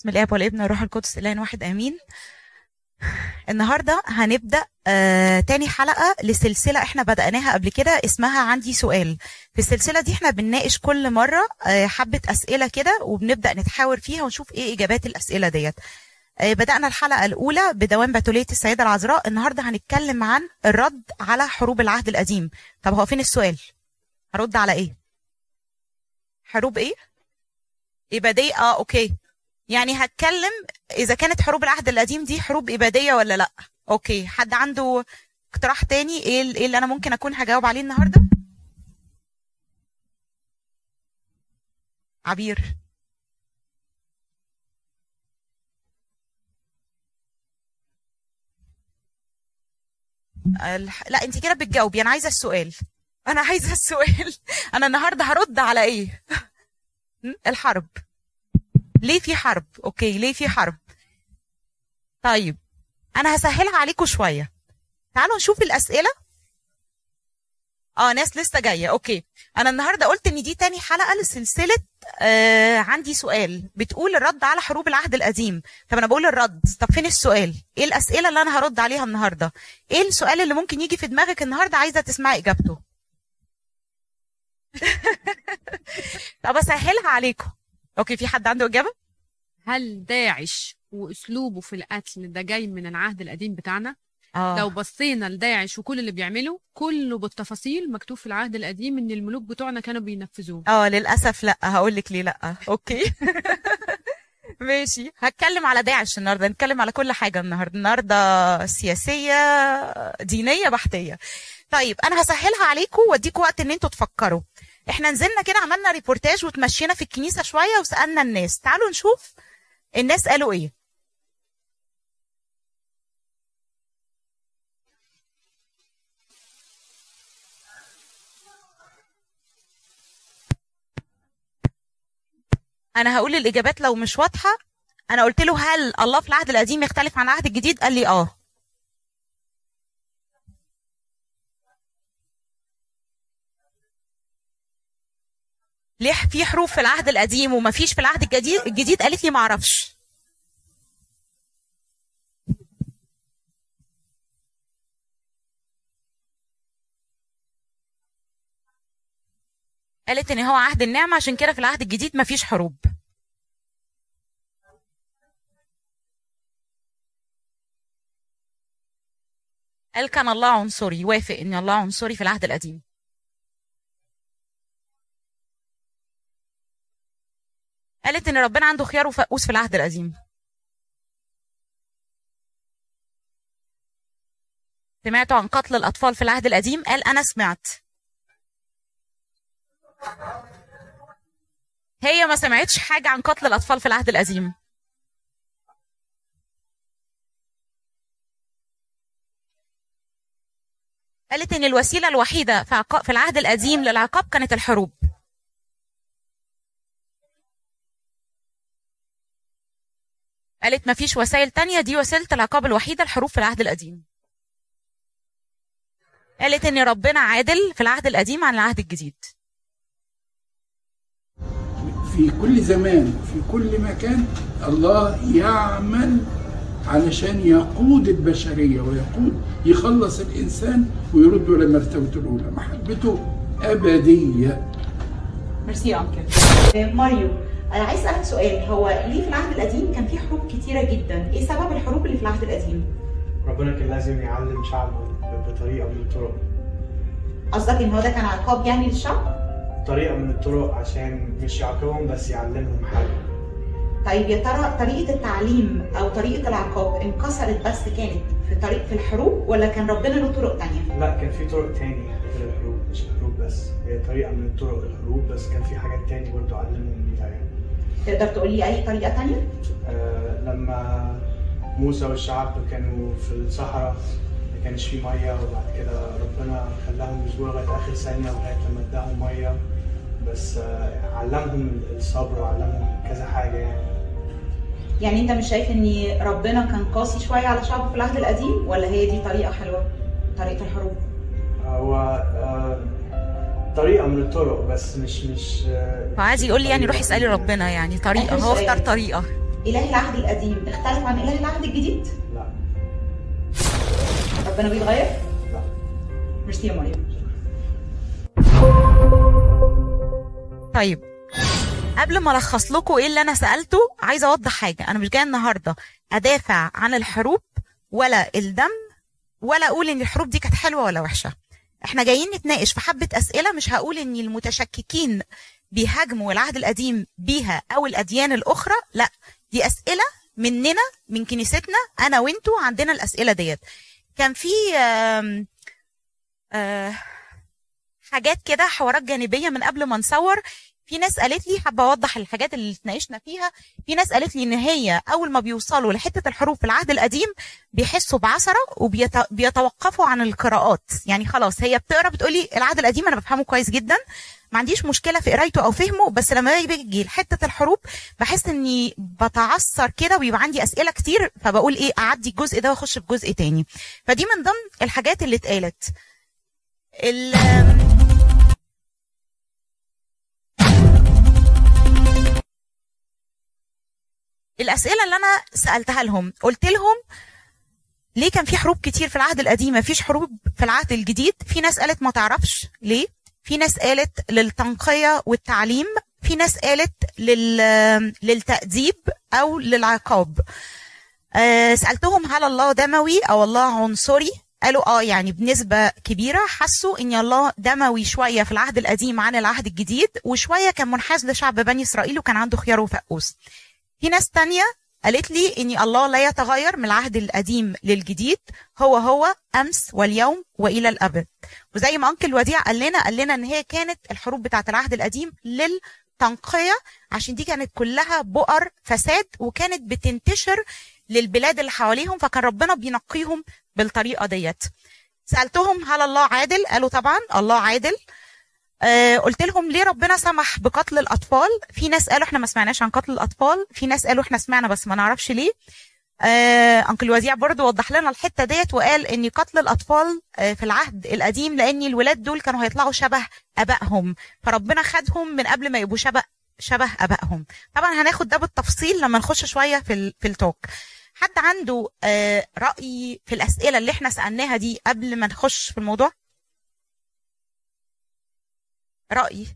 بسم الاب والابن والروح القدس اله واحد آمين. النهارده هنبدأ آه تاني حلقة لسلسلة إحنا بدأناها قبل كده اسمها عندي سؤال. في السلسلة دي إحنا بنناقش كل مرة آه حبة أسئلة كده وبنبدأ نتحاور فيها ونشوف إيه إجابات الأسئلة ديت. آه بدأنا الحلقة الأولى بدوام بتوليه السيدة العذراء. النهارده هنتكلم عن الرد على حروب العهد القديم. طب هو فين السؤال؟ هرد على إيه؟ حروب إيه؟ إبادية آه okay. يعني هتكلم إذا كانت حروب العهد القديم دي حروب إبادية ولا لأ؟ okay. حد عنده اقتراح تاني؟ إيه إيه اللي أنا ممكن أكون هجاوب عليه النهارده؟ عبير. لأ أنت كده بتجاوبي. أنا عايزة السؤال. أنا عايزة السؤال. أنا النهارده هرد على إيه? الحرب. ليه في حرب؟ okay ليه في حرب؟ طيب أنا هسهلها عليكم شوية. تعالوا نشوف الأسئلة. آه ناس لسه جاية. okay. أنا النهارده قلت إن دي تاني حلقة لسلسلة آه عندي سؤال. بتقول الرد على حروب العهد القديم. طب أنا بقول الرد. طب فين السؤال؟ إيه الأسئلة اللي أنا هرد عليها النهارده؟ إيه السؤال اللي ممكن يجي في دماغك النهارده عايزة تسمعي إجابته؟ طب أسهلها عليكم okay في حد عنده إجابة؟ هل داعش وأسلوبه في القتل ده جاي من العهد القديم بتاعنا؟ آه. لو بصينا لداعش وكل اللي بيعمله كله بالتفاصيل مكتوب في العهد القديم إن الملوك بتوعنا كانوا بينفذوه. آه للأسف لأ. هقول لك ليه لأ. أوكي. ماشي. هتكلم على داعش النهارده. نتكلم على كل حاجة النهارده. النهارده سياسية دينية بحتية. طيب أنا هسهلها عليكم وأديكم وقت إن أنتوا تفكروا. إحنا نزلنا كده عملنا ريبورتاج وتمشينا في الكنيسة شوية وسألنا الناس. تعالوا نشوف الناس قالوا إيه. أنا هقول الإجابات لو مش واضحة. أنا قلت له هل الله في العهد القديم يختلف عن العهد الجديد؟ قال لي آه. ليه في حروب في العهد القديم وما فيش في العهد الجديد الجديد؟ قالت لي ما أعرفش. قالت إن هو عهد النعمة عشان كده في العهد الجديد ما فيش حروب. قال كان الله عنصري يوافق إن الله عنصري في العهد القديم. قالت إن ربنا عنده خيار وفقوس في العهد القديم سمعتوا عن قتل الأطفال في العهد القديم؟ قال أنا سمعت. هي ما سمعتش حاجة عن قتل الأطفال في العهد القديم. قالت إن الوسيلة الوحيدة في العهد القديم للعقاب كانت الحروب. قالت ما فيش وسائل تانية دي وسيلة العقاب الوحيدة الحروب في العهد القديم. قالت إن ربنا عادل في العهد القديم عن العهد الجديد. في كل زمان في كل مكان الله يعمل علشان يقود البشرية ويقود يخلص الإنسان ويرده لمرتبته الأولى. محبته أبدية. ميرسي يا انكل ماريو أنا عايز أسألك سؤال. هو ليه في العهد القديم كان في حروب كتيرة جدا؟ إيه سبب الحروب اللي في العهد القديم؟ ربنا كان لازم يعلم شعبه بطريقة من الطرق. قصدك إن هو ده كان عقاب يعني للشعب؟ طريقة من الطرق عشان مش يعاقبهم بس يعلمهم حاجة. طيب يا ترى طريقة التعليم أو طريقة العقاب انكسرت بس كانت في طريق في الحروب ولا كان ربنا له طرق تانية؟ لا كان في طرق تاني غير الحروب مش الحروب بس. هي طريقة من طرق الحروب بس كان في حاجات تاني برضه علمهم بيها يعني تقدر تقول لي أي طريقة تانية؟ آه لما موسى والشعب كانوا في الصحراء ما كانش في مية وبعد كده ربنا خلاهم يصبروا لغاية آخر ثانية لغاية لما اداهم مية. بس آه علمهم الصبر وعلمهم كذا حاجة يعني. يعني أنت مش شايف إن ربنا كان قاسي شوية على شعبه في العهد القديم ولا هي دي طريقة حلوة طريقة الحروب؟ هو آه، طريقة من الطرق بس مش مش آه، فعايز يقول لي يعني روحي اسألي ربنا يعني طريقة هو. اختار طريقة. إله العهد القديم اختلف عن إله العهد الجديد؟ لا. ربنا بيتغير؟ لا. ميرسي يا مريم طيب قبل ما ألخص لكم إيه اللي أنا سألته عايزة أوضح حاجة. أنا مش جاية النهارده أدافع عن الحروب ولا الدم ولا أقول إن الحروب دي كانت حلوة ولا وحشة. إحنا جايين نتناقش في حبة أسئلة مش هقول إن المتشككين بيهاجموا العهد القديم بيها أو الأديان الأخرى لا دي أسئلة مننا من كنيستنا أنا وإنتوا عندنا الأسئلة ديت. كان في آه، حاجات كده حوارات جانبية من قبل ما نصور. في ناس قالت لي حابة أوضح الحاجات اللي اتناقشنا فيها. في ناس قالت لي إن هي أول ما بيوصلوا لحتة الحروف في العهد القديم بيحسوا بعثرة وبيتوقفوا عن القراءات. يعني خلاص هي بتقرأ بتقولي العهد القديم أنا بفهمه كويس جدا ما عنديش مشكلة في قرايته أو فهمه بس لما بيجي لحتة الحروف بحس إني بتعثر كده وبيبقى عندي أسئلة كتير فبقول إيه أعدي الجزء ده وأخش في جزء تاني. فدي من ضمن الحاجات اللي اتقالت. الأسئلة اللي أنا سألتها لهم قلت لهم ليه كان في حروب كتير في العهد القديم؟ مفيش حروب في العهد الجديد. في ناس قالت ما تعرفش ليه. في ناس قالت للتنقية والتعليم. في ناس قالت لل... للتأديب أو للعقاب. أه سألتهم هل الله دموي أو الله عنصري؟ قالوا آه يعني بنسبة كبيرة. حسوا إن الله دموي شوية في العهد القديم عن العهد الجديد وشوية كان منحاز لشعب بني إسرائيل وكان عنده خيار وفقوس. في ناس تانية قالت لي ان الله لا يتغير من العهد القديم للجديد هو هو أمس واليوم وإلى الأبد. وزي ما أنكل وديع قال لنا قال لنا إن هي كانت الحروب بتاعة العهد القديم للتنقية عشان دي كانت كلها بؤر فساد وكانت بتنتشر للبلاد اللي حواليهم فكان ربنا بينقيهم بالطريقة ديت. سألتهم هل الله عادل؟ قالوا طبعا الله عادل. آه قلت لهم ليه ربنا سمح بقتل الأطفال؟ في ناس قالوا إحنا ما سمعناش عن قتل الأطفال في ناس قالوا إحنا سمعنا بس ما نعرفش ليه. آه أنكل وديع برضو وضح لنا الحتة ديت وقال إن قتل الأطفال آه في العهد القديم لأن الولاد دول كانوا هيطلعوا شبه أبائهم. فربنا خدهم من قبل ما يبقوا شبه شبه أبائهم. طبعا هناخد ده بالتفصيل لما نخش شوية في في التوك حد عنده آه رأي في الأسئلة اللي إحنا سألناها دي قبل ما نخش في الموضوع؟ راي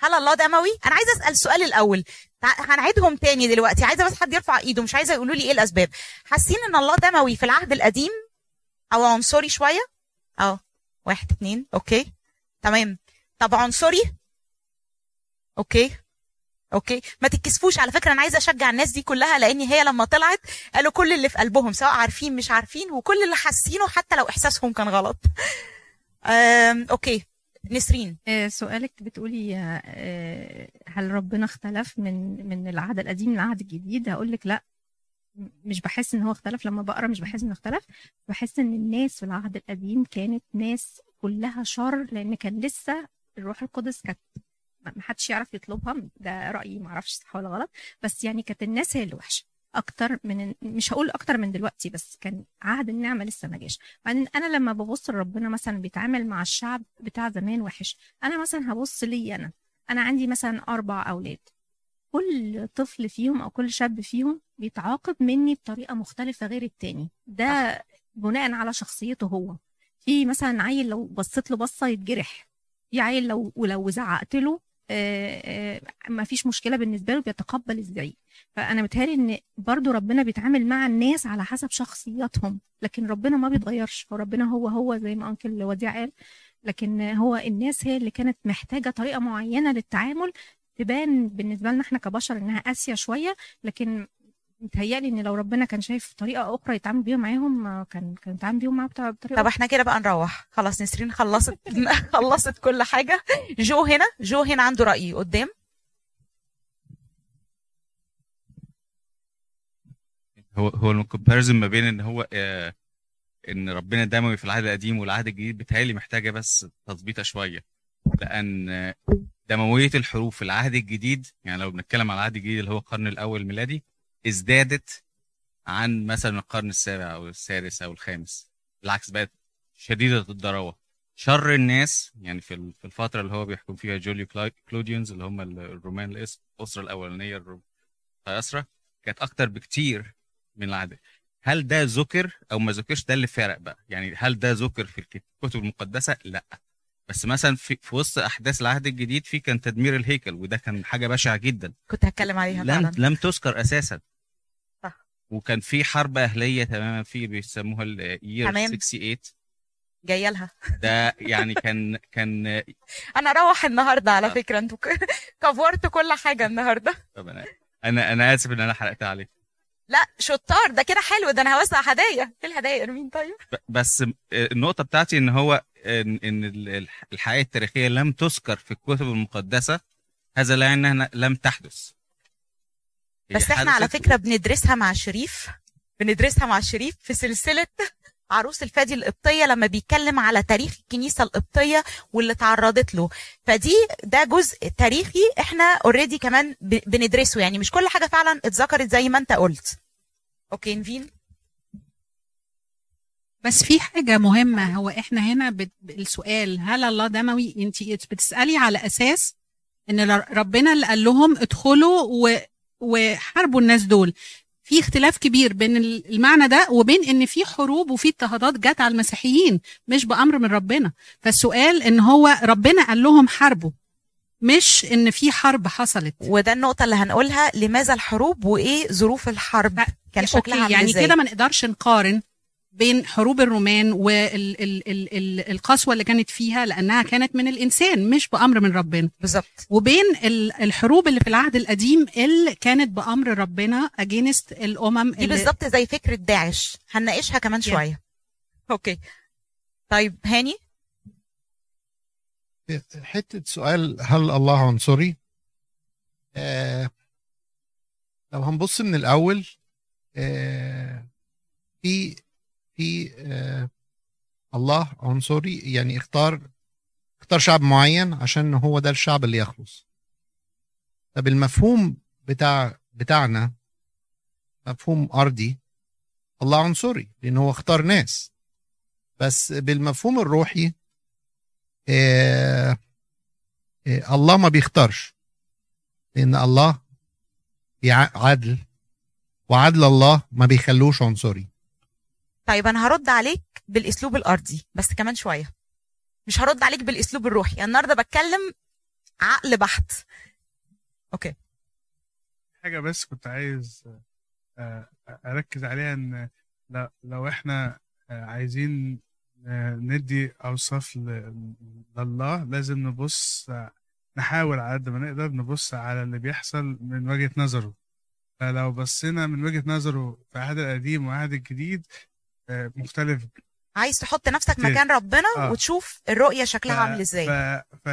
هل الله دموي؟ أنا عايزة أسأل السؤال الأول. هنعيدهم تاني دلوقتي. عايزة بس حد يرفع إيده مش عايزة يقولوا لي إيه الأسباب. حاسين إن الله دموي في العهد القديم؟ أو عنصري شوية؟ آه واحد اتنين okay. تمام. طب عنصري؟ okay. okay. ما تتكسفوش على فكرة أنا عايزة أشجع الناس دي كلها لأن هي لما طلعت قالوا كل اللي في قلبهم سواء عارفين مش عارفين وكل اللي حاسينه حتى لو إحساسهم كان غلط. okay. نسرين. آه، سؤالك بتقولي آه، هل ربنا اختلف من من العهد القديم للعهد الجديد؟ هقول لك لا. مش بحس إن هو اختلف. لما بقرأ مش بحس إنه اختلف. بحس إن الناس في العهد القديم كانت ناس كلها شر لأن كان لسه الروح القدس كانت ما حدش يعرف يطلبها. ده رأيي ما أعرفش صح ولا غلط. بس يعني كانت الناس هي اللي وحشة. أكتر من مش هقول أكتر من دلوقتي بس كان عهد النعمة لسه ما جاش. بعدين أنا لما ببص لربنا مثلا بيتعامل مع الشعب بتاع زمان وحش أنا مثلا هبص لي أنا. أنا عندي مثلا أربع أولاد. كل طفل فيهم أو كل شاب فيهم بيتعاقب مني بطريقة مختلفة غير التاني. ده بناء على شخصيته هو. في مثلا عيل لو بصيت له بصة يتجرح. في عيل لو ولو زعقت له ما فيش مشكلة بالنسبة له بيتقبل الزعيق فأنا متهيألي إن برضو ربنا بيتعامل مع الناس على حسب شخصياتهم لكن ربنا ما بيتغيرش. هو ربنا هو هو زي ما أنكل وديع قال لكن هو الناس هي اللي كانت محتاجة طريقة معينة للتعامل تبان بالنسبة لنا إحنا كبشر إنها قاسية شوية لكن متهيألي إن لو ربنا كان شايف طريقة أخرى يتعامل بيها معاهم ما كان كان يتعامل بيهم معاهم بطريقة طب. إحنا كده بقى نروح. خلاص نسرين خلصت خلصت كل حاجة. جو هنا. جو هنا عنده رأي. قدام. هو هو ال comparison ما بين إن هو آه إن ربنا دموي في العهد القديم والعهد الجديد بتهيألي محتاجة بس تظبيطه شوية. لأن آه، دموية الحروف في العهد الجديد يعني لو بنتكلم على العهد الجديد اللي هو القرن الأول الميلادي ازدادت عن مثلا القرن السابع أو السادس أو الخامس. بالعكس بقت شديدة الضراوة. شر الناس يعني في في الفترة اللي هو بيحكم فيها Julio-Claudians اللي هم ال- الرومان الأسرة الأولانية قيصرة كانت أكتر بكتير من العهد هل ده ذكر أو ما ذكرش؟ ده اللي فارق بقى. يعني هل ده ذكر في الكتب المقدسة؟ لأ. بس مثلا في, في وسط أحداث العهد الجديد في كان تدمير الهيكل وده كان حاجة بشعة جدا. كنت هتكلم عليها لم فعلا. لم تذكر أساسا. صح. وكان في حرب أهلية تماما في بيسموها الير تمام. 68 جاية لها. ده يعني كان كان أنا أروح النهارده على آه. فكرة أنتوا كفرتوا كل حاجة النهارده. طب أنا أنا أنا آسف إن أنا حرقت عليك. لا شطار ده كده حلو ده أنا هوزع هدايا. إيه الهدايا؟ يا أرمين طيب. بس النقطة بتاعتي إن هو إن إن ال- الحياة التاريخية لم تذكر في الكتب المقدسة هذا لا يعني إنها لم تحدث. بس إحنا على فكرة بندرسها مع شريف بندرسها مع شريف في سلسلة عروس الفادي القبطية لما بيتكلم على تاريخ الكنيسة القبطية واللي تعرضت له. فدي ده جزء تاريخي إحنا already كمان بندرسه. يعني مش كل حاجة فعلا اتذكرت زي ما انت قلت. okay نفين؟ بس في حاجة مهمة. هو إحنا هنا. السؤال هل الله دموي؟ انت بتسألي على أساس إن ربنا اللي قال لهم ادخلوا و... وحاربوا الناس دول. في اختلاف كبير بين ال- المعنى ده وبين إن في حروب وفي اضطهادات جت على المسيحيين مش بأمر من ربنا. فالسؤال إن هو ربنا قال لهم حاربوا مش إن في حرب حصلت. وده النقطة اللي هنقولها لماذا الحروب وإيه ظروف الحرب؟ كان شكلها okay عامل يعني كده ما نقدرش نقارن بين حروب الرومان والقسوه اللي كانت فيها لأنها كانت من الإنسان مش بأمر من ربنا. بالظبط. وبين ال- الحروب اللي في العهد القديم اللي كانت بأمر ربنا against الأمم دي اللي بالظبط زي فكرة داعش. هنناقشها كمان Yeah. شوية. أوكي. طيب هاني؟ حتة سؤال هل الله عنصري؟ آه لو هنبص من الأول آه في في آه الله عنصري يعني اختار اختار شعب معين عشان هو ده الشعب اللي يخلص. طب المفهوم بتاع بتاعنا مفهوم أرضي الله عنصري لأن هو اختار ناس. بس بالمفهوم الروحي آه آه الله ما بيختارش. لأن الله عدل وعدل الله ما بيخلوش عنصري طيب أنا هرد عليك بالأسلوب الأرضي بس كمان شوية. مش هرد عليك بالأسلوب الروحي. النهارده بتكلم عقل بحت. أوكي. حاجة بس كنت عايز آه، أركز عليها إن ل- لو إحنا آه، عايزين آه، ندي أوصاف ل- لله لازم نبص آه، نحاول على قد ما نقدر نبص على اللي بيحصل من وجهة نظره. فلو بصينا من وجهة نظره في العهد القديم والعهد الجديد آه، مختلف عايز تحط نفسك. مكان ربنا آه. وتشوف الرؤية شكلها ف- عامل إزاي ف... ف...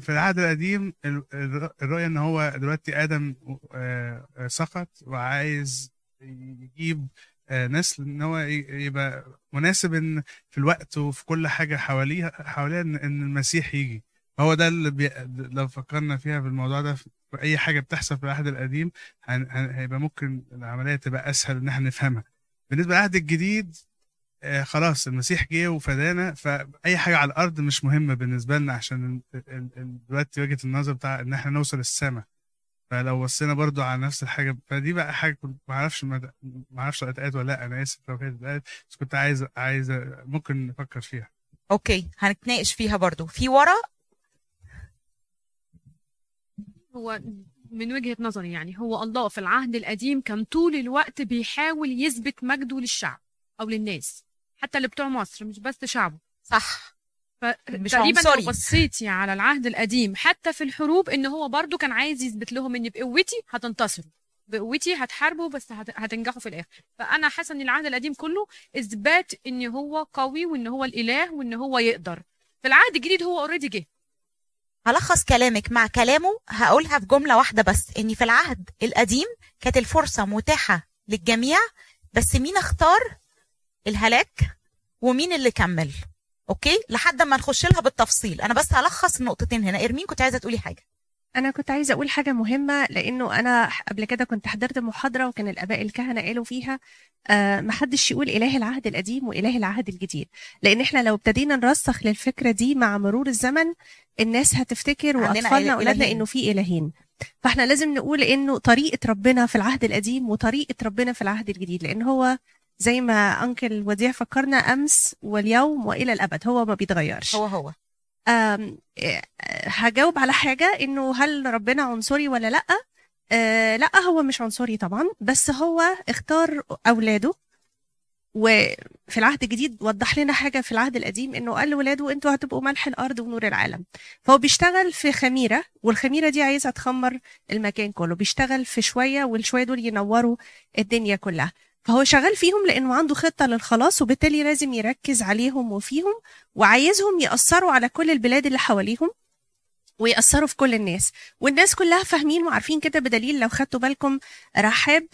في العهد القديم ال- الر- الرؤية إن هو دلوقتي آدم آه، آه، سقط وعايز يجيب آه، نسل إن هو يبقى مناسب إن في الوقت وفي كل حاجة حواليها حواليها إن المسيح يجي هو ده اللي بي... لو فكرنا فيها في الموضوع ده في أي حاجة بتحصل في العهد القديم هن... هن... هيبقى ممكن العملية تبقى أسهل إن إحنا نفهمها بالنسبة للعهد الجديد آه، خلاص المسيح جه وفدانا فأي حاجة على الأرض مش مهمة بالنسبة لنا عشان دلوقتي وجهة النظر بتاع إن إحنا نوصل السماء. فلو بصينا برضو على نفس الحاجة فدي بقى حاجة كنت ما أعرفش ما أعرفش اتقالت ولا لأ أنا آسف لو كانت اتقالت بس كنت عايز عايز ممكن نفكر فيها. أوكي هنتناقش فيها برضو. في ورا؟ هو من وجهة نظري يعني هو الله في العهد القديم كان طول الوقت بيحاول يثبت مجده للشعب أو للناس حتى اللي بتوع مصر مش بس شعبه. صح. فتقريبا. لو بصيتي على العهد القديم حتى في الحروب إن هو برضو كان عايز يثبت لهم إن بقوتي هتنتصروا بقوتي هتحاربوا بس هت- هتنجحوا في الآخر. فأنا حاسة إن العهد القديم كله إثبات إن هو قوي وإن هو الإله وإن هو يقدر. في العهد الجديد هو اوريدي جه. هلخص كلامك مع كلامه هقولها في جملة واحدة بس إن في العهد القديم كانت الفرصة متاحة للجميع بس مين اختار الهلاك ومين اللي كمل؟ أوكي؟ لحد ما نخش لها بالتفصيل. أنا بس هلخص النقطتين هنا. إرمين كنت عايزة تقولي حاجة. أنا كنت عايزة أقول حاجة مهمة لأنه أنا قبل كده كنت حضرت محاضرة وكان الآباء الكهنة قالوا فيها آه محدش يقول إله العهد القديم وإله العهد الجديد. لأن إحنا لو ابتدينا نرسخ للفكرة دي مع مرور الزمن الناس هتفتكر إله- واولادنا إلهين. إنه في إلهين. فإحنا لازم نقول إنه طريقة ربنا في العهد القديم وطريقة ربنا في العهد الجديد لأن هو زي ما أنكل وديع فكرنا أمس واليوم وإلى الأبد هو ما بيتغيرش. هو هو. هجاوب على حاجة إنه هل ربنا عنصري ولا لأ؟ آه لأ هو مش عنصري طبعا بس هو اختار أولاده. وفي العهد الجديد وضح لنا حاجة في العهد القديم إنه قال لولاده أنتوا هتبقوا ملح الأرض ونور العالم. فهو بيشتغل في خميرة والخميرة دي عايزة تخمر المكان كله. بيشتغل في شوية والشوية دول ينوروا الدنيا كلها. فهو شغال فيهم لأنه عنده خطة للخلاص وبالتالي لازم يركز عليهم وفيهم وعايزهم يأثروا على كل البلاد اللي حواليهم ويأثروا في كل الناس. والناس كلها فاهمين وعارفين كده بدليل لو خدتوا بالكم رحاب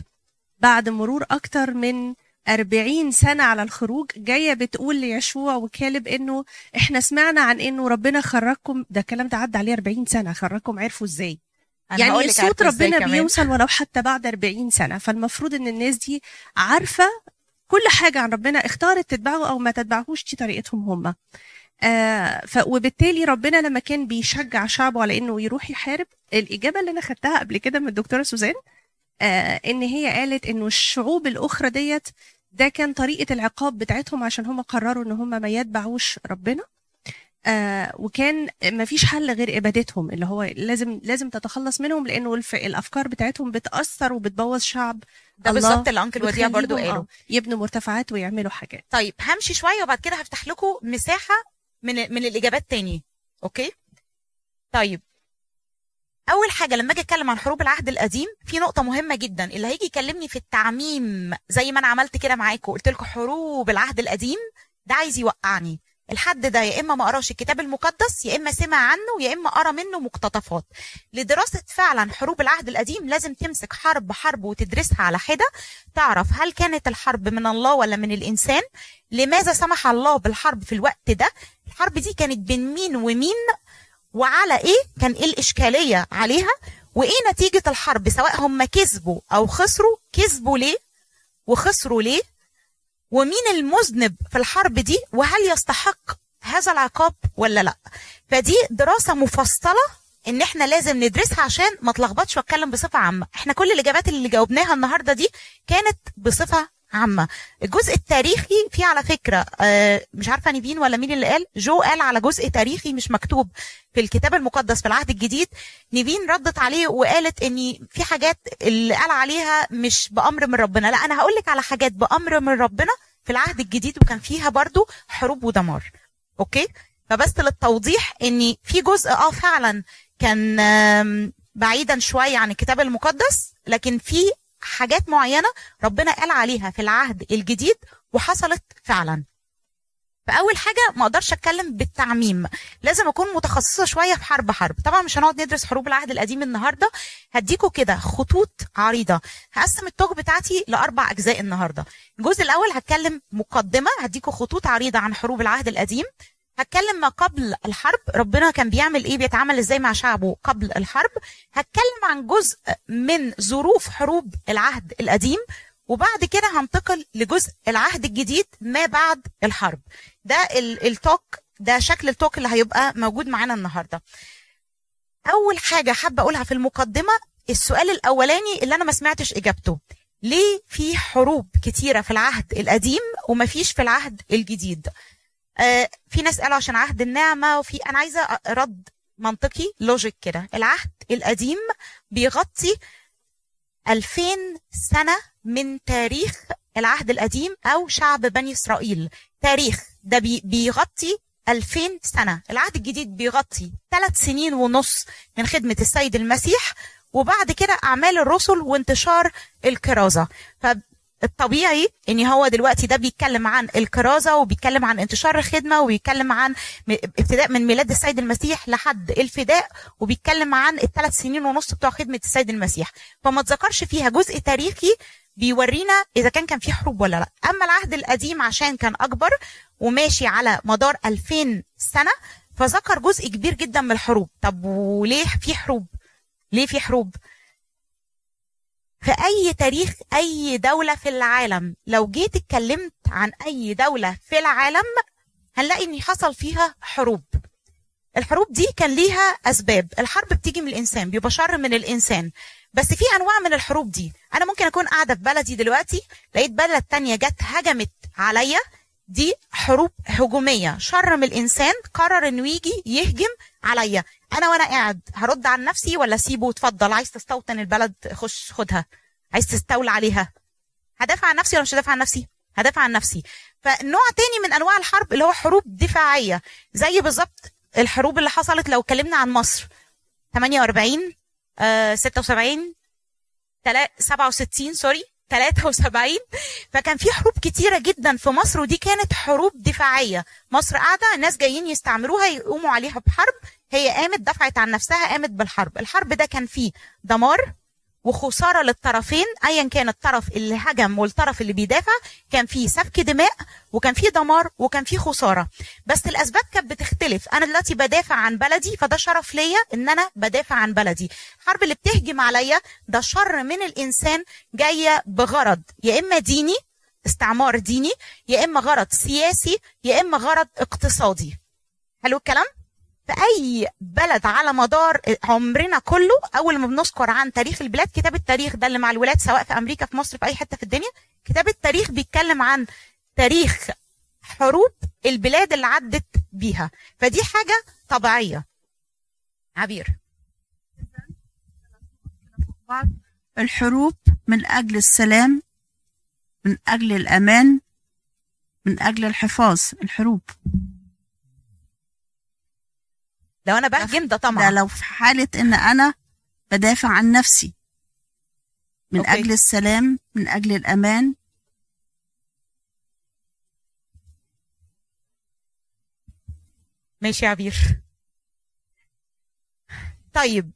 بعد مرور أكتر من 40 سنة على الخروج جاية بتقول ليشوع وكالب إنه إحنا سمعنا عن إنه ربنا خرجكم ده الكلام ده عدى عليه 40 سنة خرجكم عرفوا إزاي؟ يعني صوت ربنا. بيوصل ولو حتى بعد 40 سنة. فالمفروض إن الناس دي عارفة كل حاجة عن ربنا اختارت تتبعه أو ما تتبعهوش دي طريقتهم هم. آه ف وبالتالي ربنا لما كان بيشجع شعبه على إنه يروح يحارب الإجابة اللي أنا خدتها قبل كده من الدكتورة سوزان آه إن هي قالت إنه الشعوب الأخرى ديت ده كان طريقة العقاب بتاعتهم عشان هم قرروا إن هم ما يتبعوش ربنا. آه وكان ما فيش حل غير إبادتهم اللي هو لازم لازم تتخلص منهم لأنه الف... الأفكار بتاعتهم بتأثر وبتبوظ شعب. ده بالظبط اللي أنكل وديع برضو قاله. آه، يبنوا مرتفعات ويعملوا حاجات. طيب همشي شوية وبعد كده هفتح لكم مساحة من من الإجابات تاني. أوكي؟ طيب. أول حاجة لما أجي أتكلم عن حروب العهد القديم في نقطة مهمة جدا. اللي هيجي يكلمني في التعميم زي ما أنا عملت كده معاكم قلت لكم حروب العهد القديم ده عايز يوقعني. الحد ده يا إما ما قراش الكتاب المقدس يا إما سمع عنه يا إما قرأ منه مقتطفات. لدراسة فعلا حروب العهد القديم لازم تمسك حرب حرب وتدرسها على حدة تعرف هل كانت الحرب من الله ولا من الإنسان؟ لماذا سمح الله بالحرب في الوقت ده؟ الحرب دي كانت بين مين ومين؟ وعلى إيه؟ كان إيه الإشكالية عليها؟ وإيه نتيجة الحرب؟ سواء هم كسبوا أو خسروا كسبوا ليه؟ وخسروا ليه؟ ومين المذنب في الحرب دي؟ وهل يستحق هذا العقاب ولا لا؟ فدي دراسة مفصلة إن إحنا لازم ندرسها عشان ما أتلخبطش وأتكلم بصفة عامة. إحنا كل الإجابات اللي جاوبناها النهارده دي كانت بصفة عامة. الجزء التاريخي فيه على فكرة آه، مش عارفة نيفين ولا مين اللي قال جو قال على جزء تاريخي مش مكتوب في الكتاب المقدس في العهد الجديد. نيفين ردت عليه وقالت إن في حاجات اللي قال عليها مش بأمر من ربنا. لا أنا هقول لك على حاجات بأمر من ربنا في العهد الجديد وكان فيها برضو حروب ودمار. أوكي؟ فبس للتوضيح إن في جزء آه فعلا كان بعيدا شوية عن الكتاب المقدس لكن في حاجات معينة ربنا قال عليها في العهد الجديد وحصلت فعلا. فأول حاجة ما أقدرش أتكلم بالتعميم. لازم أكون متخصصة شوية في حرب حرب. طبعا مش هنقعد ندرس حروب العهد القديم النهارده. هديكوا كده خطوط عريضة. هقسم التوج بتاعتي لأربع أجزاء النهارده. الجزء الأول هتكلم مقدمة. هديكوا خطوط عريضة عن حروب العهد القديم. هتكلم ما قبل الحرب ربنا كان بيعمل إيه؟ بيتعامل إزاي مع شعبه قبل الحرب. هتكلم عن جزء من ظروف حروب العهد القديم وبعد كده هنتقل لجزء العهد الجديد ما بعد الحرب. ده ال- التوك ده شكل التوك اللي هيبقى موجود معانا النهارده. أول حاجة حابة أقولها في المقدمة السؤال الأولاني اللي أنا ما سمعتش إجابته. ليه في حروب كتيرة في العهد القديم وما فيش في العهد الجديد؟ في ناس قالوا عشان عهد النعمة وفي أنا عايزة رد منطقي لوجيك كده. العهد القديم بيغطي 2000 سنة من تاريخ العهد القديم أو شعب بني إسرائيل. تاريخ ده بي بيغطي 2000 سنة. العهد الجديد بيغطي ثلاث سنين ونص من خدمة السيد المسيح وبعد كده أعمال الرسل وانتشار الكرازة. فالطبيعي إن هو دلوقتي ده بيتكلم عن الكرازة وبيتكلم عن انتشار الخدمة وبيتكلم عن ابتداء من ميلاد السيد المسيح لحد الفداء وبيتكلم عن الثلاث سنين ونص بتوع خدمة السيد المسيح. فما تذكرش فيها جزء تاريخي بيورينا إذا كان كان في حروب ولا لأ. أما العهد القديم عشان كان أكبر وماشي على مدار 2000 سنة فذكر جزء كبير جدا من الحروب. طب وليه في حروب؟ ليه في حروب؟ في أي تاريخ أي دولة في العالم لو جيت اتكلمت عن أي دولة في العالم هنلاقي إن حصل فيها حروب. الحروب دي كان ليها أسباب. الحرب بتيجي من الإنسان بيبقى شر من الإنسان. بس في أنواع من الحروب دي. أنا ممكن أكون قاعدة في بلدي دلوقتي لقيت بلد تانية جت هجمت عليا دي حروب هجومية. شر من الإنسان قرر إنه يجي يهجم عليا. أنا وأنا قاعد هرد عن نفسي ولا اسيبه اتفضل. عايز تستوطن البلد خش خدها. عايز تستولى عليها. هدافع عن نفسي ولا مش هدافع عن نفسي؟ هدافع عن نفسي. فنوع تاني من أنواع الحرب اللي هو حروب دفاعية. زي بالظبط الحروب اللي حصلت لو اتكلمنا عن مصر. 48 آه 76 تلا- 67 سوري. 73 فكان في حروب كتيرة جدا في مصر ودي كانت حروب دفاعية. مصر قاعدة الناس جايين يستعمروها يقوموا عليها بحرب هي قامت دفعت عن نفسها قامت بالحرب. الحرب ده كان فيه دمار وخسارة للطرفين ايا كان الطرف اللي هجم والطرف اللي بيدافع كان فيه سفك دماء وكان فيه دمار وكان فيه خسارة. بس الأسباب كانت بتختلف. أنا دلوقتي بدافع عن بلدي فده شرف ليا إن أنا بدافع عن بلدي. الحرب اللي بتهجم عليا ده شر من الإنسان جاية بغرض. يا إما ديني استعمار ديني يا إما غرض سياسي يا إما غرض اقتصادي. حلو الكلام؟ في أي بلد على مدار عمرنا كله أول ما بنذكر عن تاريخ البلاد كتاب التاريخ ده اللي مع الولاد سواء في أمريكا في مصر في أي حتة في الدنيا كتاب التاريخ بيتكلم عن تاريخ حروب البلاد اللي عدت بيها. فدي حاجة طبيعية. عبير. الحروب من أجل السلام من أجل الأمان من أجل الحفاظ الحروب. لو أنا بهجم ده طمع. ده لو في حالة إن أنا بدافع عن نفسي من أوكي. أجل السلام من أجل الأمان. ماشي يا عبير. طيب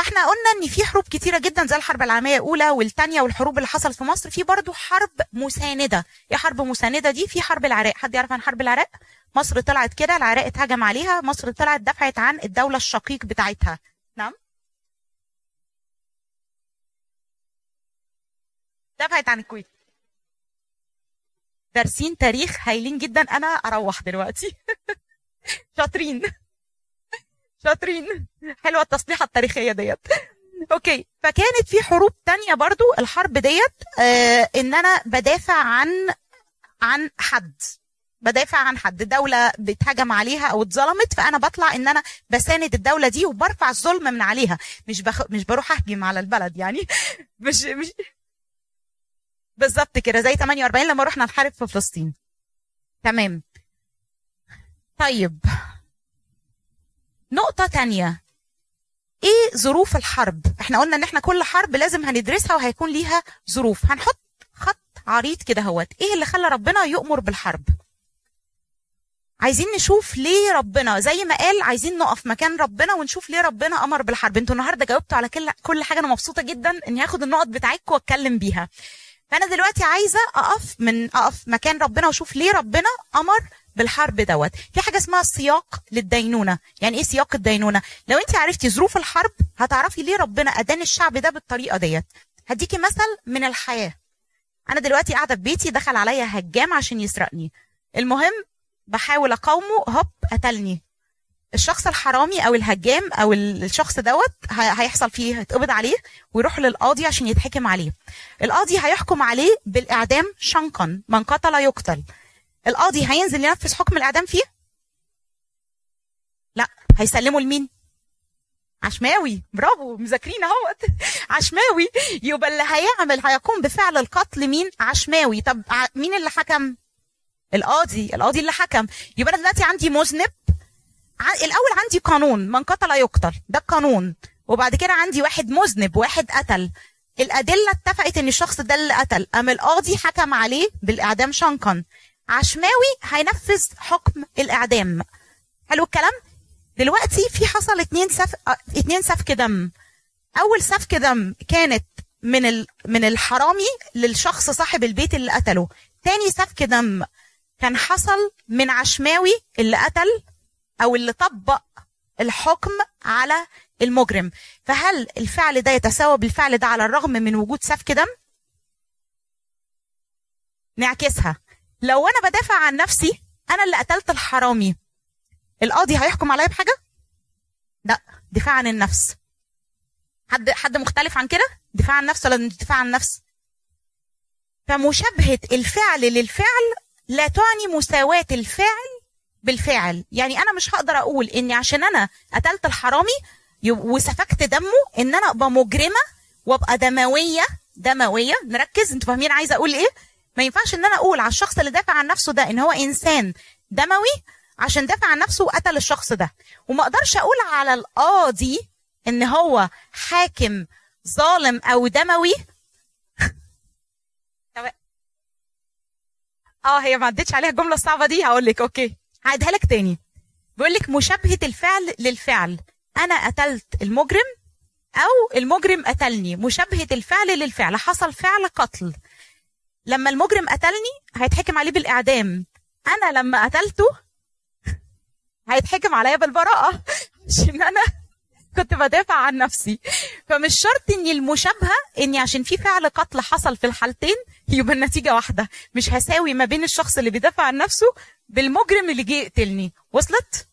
فاحنا قلنا ان في حروب كتيرة جدا زي الحرب العالمية الأولى والثانيه والحروب اللي حصلت في مصر. في برضو حرب مساندة. إيه حرب مساندة دي؟ في حرب العراق. حد يعرف عن حرب العراق؟ مصر طلعت كده العراق اتهجم عليها. مصر طلعت دفعت عن الدولة الشقيق بتاعتها. نعم؟ دفعت عن الكويت. دارسين تاريخ هايلين جدا. أنا أروح دلوقتي. شاطرين. شاطرين. حلوة التصليحة التاريخية ديت. okay. فكانت في حروب تانية برضو الحرب ديت آه إن أنا بدافع عن عن حد. بدافع عن حد. دولة بيتهجم عليها أو اتظلمت فأنا بطلع إن أنا بساند الدولة دي وبرفع الظلم من عليها. مش بخ... مش بروح أهجم على البلد يعني. مش مش بالظبط كده زي 48 لما رحنا نحارب في فلسطين. تمام. طيب. نقطة تانية. إيه ظروف الحرب؟ إحنا قلنا إن إحنا كل حرب لازم هندرسها وهيكون ليها ظروف. هنحط خط عريض كده هوت إيه اللي خلى ربنا يؤمر بالحرب؟ عايزين نشوف ليه ربنا زي ما قال عايزين نقف مكان ربنا ونشوف ليه ربنا أمر بالحرب. أنتوا النهارده جاوبتوا على كل كل حاجة. أنا مبسوطة جدا إني هاخد النقط بتاعتكم وأتكلم بيها. فأنا دلوقتي عايزة أقف من أقف مكان ربنا وأشوف ليه ربنا أمر بالحرب دوت. في حاجة اسمها سياق للدينونة. يعني إيه سياق الدينونة؟ لو انت عرفتي ظروف الحرب هتعرفي ليه ربنا أدان الشعب ده بالطريقة ديت. هديكي مثل من الحياة. أنا دلوقتي قاعدة في بيتي دخل عليا هجام عشان يسرقني. المهم بحاول أقاومه هوب قتلني. الشخص الحرامي أو الهجام أو الشخص دوت هيحصل فيه هيتقبض عليه ويروح للقاضي عشان يتحكم عليه. القاضي هيحكم عليه بالإعدام شنقا من قتل يقتل. القاضي هينزل ينفذ حكم الإعدام فيه لا. هيسلمه لمين؟ عشماوي. برافو. مذاكرين أهوت. عشماوي. يبقى اللي هيعمل هيقوم بفعل القتل مين؟ عشماوي. طب مين اللي حكم؟ القاضي. القاضي اللي حكم. يبقى أنا دلوقتي عندي مذنب. الأول عندي قانون. من قتل يقتل. ده القانون. وبعد كده عندي واحد مذنب واحد قتل. الأدلة اتفقت إن الشخص ده اللي قتل. قام القاضي حكم عليه بالإعدام شنقا. عشماوي هينفذ حكم الإعدام. حلو الكلام؟ دلوقتي في حصل اتنين سف... آه، اتنين سفك دم. أول سفك دم كانت من ال... من الحرامي للشخص صاحب البيت اللي قتله. تاني سفك دم كان حصل من عشماوي اللي قتل أو اللي طبق الحكم على المجرم. فهل الفعل ده يتساوى بالفعل ده على الرغم من وجود سفك دم؟ نعكسها. لو أنا بدافع عن نفسي أنا اللي قتلت الحرامي. القاضي هيحكم عليا بحاجة؟ لا دفاع عن النفس. حد حد مختلف عن كده؟ دفاع عن النفس ولا دفاع عن النفس فمشابهة الفعل للفعل لا تعني مساواة الفعل بالفعل يعني أنا مش هقدر أقول إني عشان أنا قتلت الحرامي وسفكت دمه إن أنا أبقى مجرمة وأبقى دموية دموية. نركز؟ أنتوا فاهمين عايزة أقول إيه؟ ما ينفعش إن أنا أقول على الشخص اللي دافع عن نفسه ده إن هو إنسان دموي عشان دافع عن نفسه وقتل الشخص ده. وما أقدرش أقول على القاضي إن هو حاكم ظالم أو دموي. آه هي ما عدتش عليها الجملة الصعبة دي؟ هقول لك. أوكي. هعيدها لك تاني. بيقول لك مشابهة الفعل للفعل. أنا قتلت المجرم أو المجرم قتلني. مشابهة الفعل للفعل. حصل فعل قتل. لما المجرم قتلني هيتحكم عليه بالإعدام. أنا لما قتلته هيتحكم عليا بالبراءة. عشان أنا كنت بدافع عن نفسي. فمش شرط إني المشابهة إني عشان في فعل قتل حصل في الحالتين يبقى النتيجة واحدة. مش هساوي ما بين الشخص اللي بيدافع عن نفسه بالمجرم اللي جه يقتلني. وصلت؟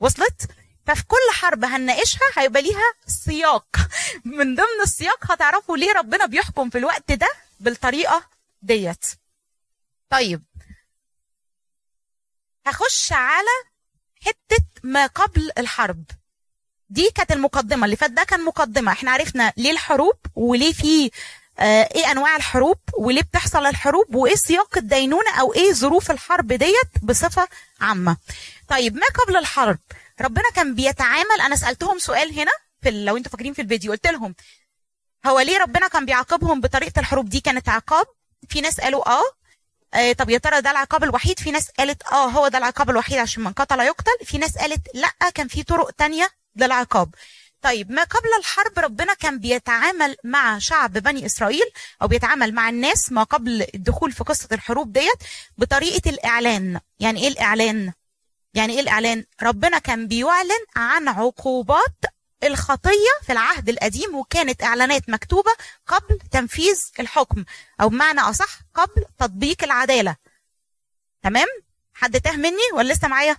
وصلت؟ ففي كل حرب هنناقشها هيبقى ليها سياق. من ضمن السياق هتعرفوا ليه ربنا بيحكم في الوقت ده بالطريقة ديت. طيب. هخش على حتة ما قبل الحرب. دي كانت المقدمة. اللي فات ده كان مقدمة. إحنا عرفنا ليه الحروب وليه في آه إيه انواع الحروب وليه بتحصل الحروب وايه سياق الدينونة أو إيه ظروف الحرب ديت بصفة عامة. طيب ما قبل الحرب؟ ربنا كان بيتعامل. أنا سألتهم سؤال هنا في لو أنتوا فاكرين في الفيديو قلت لهم هو ليه ربنا كان بيعاقبهم بطريقة الحروب دي؟ كانت عقاب في ناس قالوا آه. آه، طب يا ترى ده العقاب الوحيد؟ في ناس قالت آه هو ده العقاب الوحيد عشان من قتل يقتل. في ناس قالت لا كان في طرق تانية للعقاب. طيب ما قبل الحرب ربنا كان بيتعامل مع شعب بني إسرائيل أو بيتعامل مع الناس ما قبل الدخول في قصة الحروب ديت بطريقة الإعلان. يعني إيه الإعلان؟ يعني إيه الإعلان؟ ربنا كان بيعلن عن عقوبات الخطية في العهد القديم وكانت إعلانات مكتوبة قبل تنفيذ الحكم أو بمعنى أصح قبل تطبيق العدالة. تمام؟ حد تاه مني ولا لسه معايا؟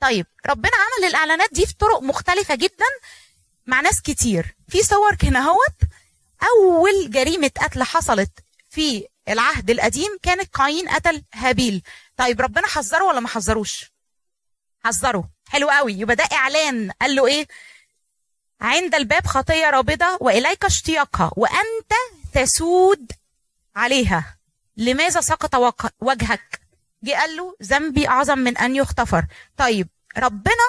طيب ربنا عمل الإعلانات دي في طرق مختلفة جدا مع ناس كتير. في صور هنا أهوت. أول جريمة قتل حصلت في العهد القديم كانت قايين قتل هابيل. طيب ربنا حذره ولا ما حذروش؟ حذره. حلو قوي. يبقى ده إعلان. قال له إيه؟ عند الباب خطية رابضة وإليك اشتياقها وأنت تسود عليها. لماذا سقط وجهك؟ جه قال له ذنبي أعظم من أن يغتفر. طيب ربنا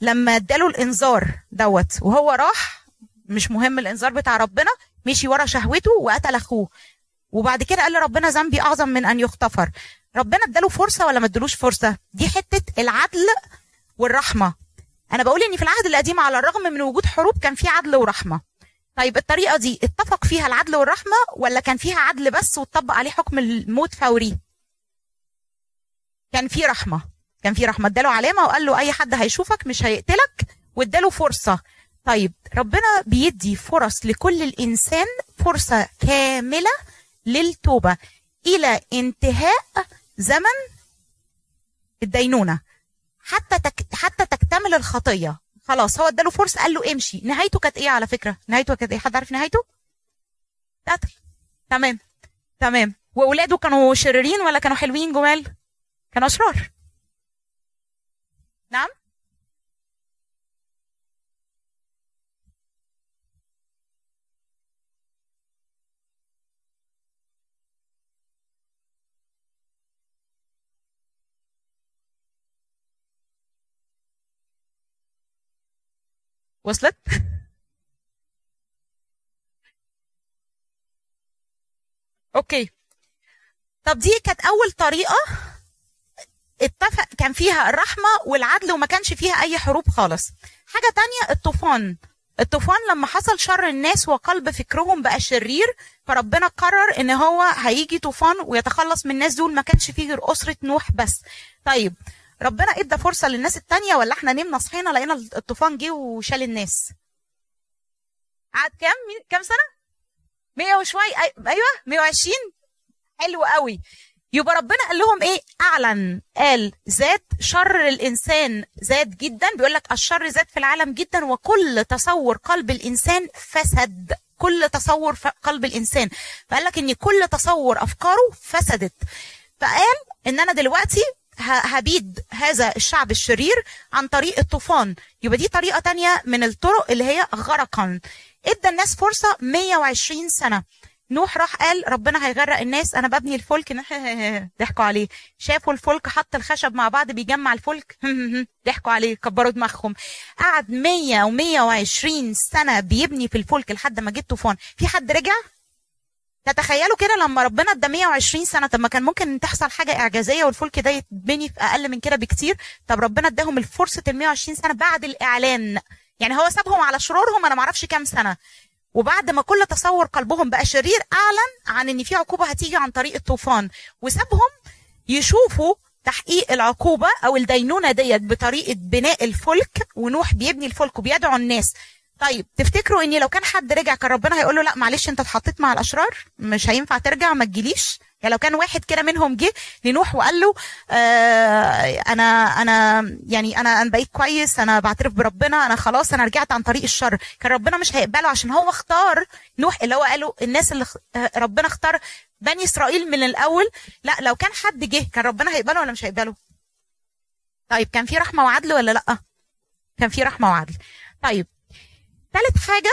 لما اداله الإنذار دوت وهو راح مش مهم الإنذار بتاع ربنا مشي ورا شهوته وقتل أخوه. وبعد كده قال لربنا ذنبي أعظم من أن يغتفر. ربنا اداله فرصة ولا ما فرصة؟ دي حتة العدل والرحمة. أنا بقول ان في العهد القديم على الرغم من وجود حروب كان في عدل ورحمة. طيب الطريقة دي اتفق فيها العدل والرحمة ولا كان فيها عدل بس واتطبق عليه حكم الموت فوري؟ كان في رحمة. كان في رحمة. اداله علامة وقال له أي حد هيشوفك مش هيقتلك واداله فرصة. طيب ربنا بيدي فرص لكل الإنسان فرصة كاملة للتوبة إلى انتهاء زمن الدينونة. حتى تك... حتى تكتمل الخطية. خلاص هو اداله فرصة قال له امشي. نهايته كانت إيه على فكرة؟ نهايته كانت إيه؟ حد عارف نهايته؟ قتل. تمام. تمام. وأولاده كانوا شريرين ولا كانوا حلوين جمال؟ كانوا أشرار. نعم؟ وصلت؟ أوكي. طب دي كانت أول طريقة اتفق كان فيها الرحمة والعدل وما كانش فيها أي حروب خالص. حاجة تانية الطوفان. الطوفان لما حصل شر الناس وقلب فكرهم بقى شرير فربنا قرر إن هو هيجي طوفان ويتخلص من الناس دول ما كانش فيه غير أسرة نوح بس. طيب ربنا إدى فرصة للناس التانية ولا إحنا نمنا صحينا لقينا الطوفان جه وشال الناس. قعد كام كام سنة؟ 100 وشوي أيوه 120 حلو قوي. يبقى ربنا قال لهم إيه؟ أعلن. قال زاد شر الإنسان زاد جدا. بيقول لك الشر زاد في العالم جدا وكل تصور قلب الإنسان فسد. كل تصور قلب الإنسان. فقال لك إن كل تصور أفكاره فسدت. فقال إن أنا دلوقتي هبيد هذا الشعب الشرير عن طريق الطوفان. يبقى دي طريقة تانية من الطرق اللي هي غرقا. إدى الناس فرصة 120 سنة. نوح راح قال ربنا هيغرق الناس أنا ببني الفلك. ضحكوا عليه. شافوا الفلك حط الخشب مع بعض بيجمع الفلك. ضحكوا عليه كبروا دماغهم. قعد 100 و120 سنة بيبني في الفلك لحد ما جه الطوفان. في حد رجع؟ تتخيلوا كده لما ربنا ادى 120 سنة طب ما كان ممكن تحصل حاجة إعجازية والفلك ده يتبني في أقل من كده بكتير. طب ربنا اداهم الفرصة ال 120 سنة بعد الإعلان. يعني هو سابهم على شرورهم أنا ما أعرفش كام سنة. وبعد ما كل تصور قلبهم بقى شرير أعلن عن إن في عقوبة هتيجي عن طريق الطوفان. وسابهم يشوفوا تحقيق العقوبة أو الدينونة ديت بطريقة بناء الفلك ونوح بيبني الفلك وبيدعو الناس. طيب تفتكروا إن لو كان حد رجع كان ربنا هيقول له لا معلش أنت اتحطيت مع الأشرار مش هينفع ترجع ما تجيليش؟ يعني لو كان واحد كده منهم جه لنوح وقال له آه أنا أنا يعني أنا أنا بقيت كويس أنا بعترف بربنا أنا خلاص أنا رجعت عن طريق الشر. كان ربنا مش هيقبله عشان هو اختار نوح اللي هو قاله الناس اللي آه، ربنا اختار بني إسرائيل من الأول. لا لو كان حد جه كان ربنا هيقبله ولا مش هيقبله؟ طيب كان في رحمة وعدل ولا لأ؟ كان في رحمة وعدل. طيب ثالث حاجة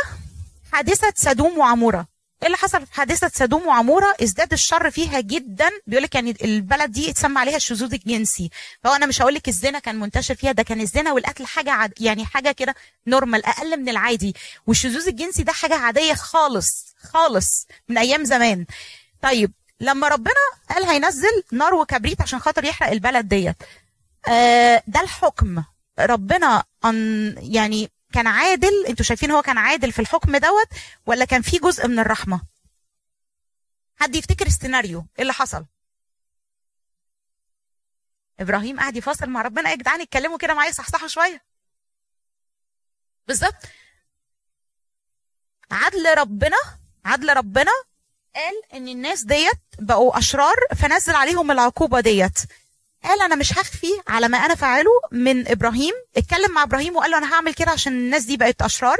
حادثة سدوم وعمورة. إيه اللي حصل في حادثة سدوم وعمورة؟ ازداد الشر فيها جدا. بيقول لك يعني البلد دي اتسمى عليها الشذوذ الجنسي. فهو أنا مش هقول لك الزنا كان منتشر فيها ده كان الزنا والقتل حاجة عاد يعني حاجة كده نورمال أقل من العادي. والشذوذ الجنسي ده حاجة عادية خالص خالص من أيام زمان. طيب لما ربنا قال هينزل نار وكبريت عشان خاطر يحرق البلد ديت آه ده الحكم. ربنا أن يعني كان عادل أنتوا شايفين هو كان عادل في الحكم دوت ولا كان في جزء من الرحمة؟ حد يفتكر السيناريو إيه اللي حصل؟ إبراهيم قاعد يفاصل مع ربنا يا جدعان اتكلموا كده معايا صحصحوا شوية. بالظبط. عدل ربنا عدل ربنا قال إن الناس ديت بقوا أشرار فنزل عليهم العقوبة ديت. قال أنا مش هخفي على ما أنا فاعله من إبراهيم. اتكلم مع إبراهيم وقال له أنا هعمل كده عشان الناس دي بقت أشرار.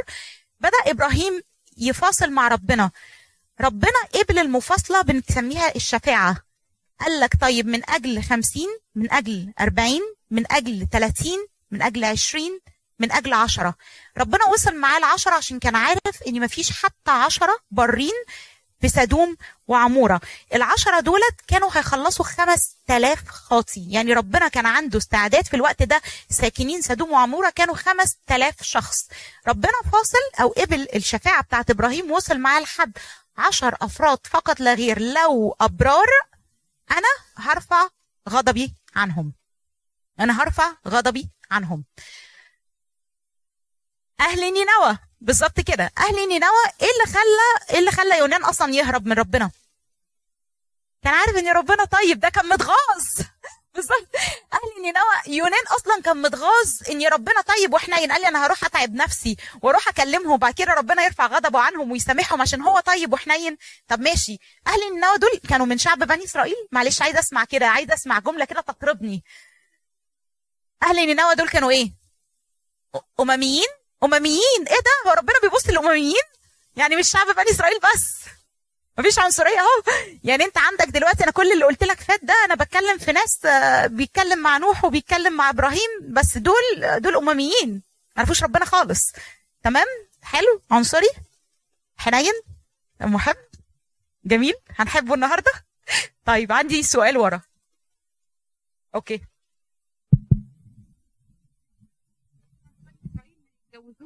بدأ إبراهيم يفاصل مع ربنا. ربنا قبل المفاصلة بنسميها الشفاعة. قال لك طيب من أجل خمسين من أجل أربعين من أجل تلاتين من أجل عشرين من أجل عشرة. ربنا وصل معاه العشرة عشان كان عارف إن مفيش حتى عشرة برين في سدوم وعمورة. العشرة دولت كانوا هيخلصوا خمس تلاف خاطي. يعني ربنا كان عنده استعداد في الوقت ده. ساكنين سدوم وعمورة كانوا خمس تلاف شخص. ربنا فاصل أو قبل الشفاعة بتاعت إبراهيم وصل معاه لحد عشر أفراد فقط لا غير. لو أبرار أنا هرفع غضبي عنهم. أنا هرفع غضبي عنهم. أهل نينوى. بالظبط كده. أهل نينوى إيه اللي خلى إيه اللي خلى يونان أصلا يهرب من ربنا؟ كان عارف إن ربنا طيب ده كان متغاظ. بالظبط. أهل نينوى يونان أصلا كان متغاظ إن ربنا طيب وحنين قال لي أنا هروح أتعب نفسي وأروح أكلمهم وبعد كده ربنا يرفع غضبه عنهم ويسامحهم عشان هو طيب وحنين طب ماشي. أهل نينوى دول كانوا من شعب بني إسرائيل؟ معلش عايز أسمع كده عايز أسمع جملة كده تطربني أهل نينوى دول كانوا إيه؟ أمميين؟ أمميين. إيه ده؟ هو ربنا بيبص للأمميين؟ يعني مش شعب بني إسرائيل بس. مفيش عنصرية أهو. يعني أنت عندك دلوقتي أنا كل اللي قلت لك فات ده أنا بتكلم في ناس آه، بيتكلم مع نوح وبيتكلم مع إبراهيم بس دول دول أمميين. ما عرفوش ربنا خالص. تمام؟ حلو؟ عنصري؟ حنين؟ محب؟ جميل؟ هنحبه النهارده؟ طيب عندي سؤال ورا. أوكي.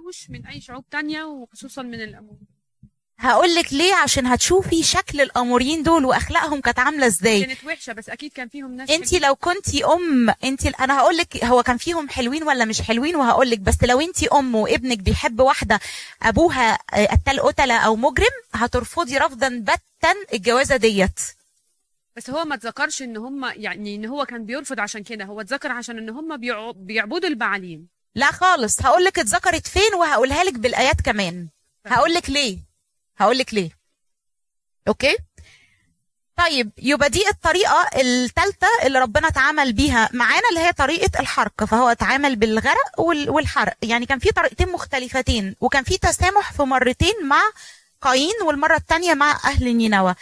يتجوزوش من أي شعوب تانية وخصوصا من الأمور. هقول لك ليه؟ عشان هتشوفي شكل الأموريين دول وأخلاقهم كانت عاملة إزاي. كانت وحشة بس أكيد كان فيهم ناس انت لو كنتي أم انت أنا هقول لك هو كان فيهم حلوين ولا مش حلوين وهقول لك بس لو انت أم وابنك بيحب واحدة أبوها قتال قتلة أو مجرم هترفضي رفضا باتا الجوازة ديت. بس هو ما اتذكرش إن هم يعني إن هو كان بيرفض عشان كده هو اتذكر عشان إن هم بيع- بيعبدوا البعالين لا خالص. هقول لك اتذكرت فين وهقولها لك بالآيات كمان. هقول لك ليه. هقول لك ليه. okay؟ طيب يبقى دي الطريقة الثالثة اللي ربنا اتعامل بيها. معانا اللي هي طريقة الحرق فهو اتعامل بالغرق وال- والحرق. يعني كان في طريقتين مختلفتين وكان في تسامح في مرتين مع قايين والمرة الثانية مع أهل نينوى.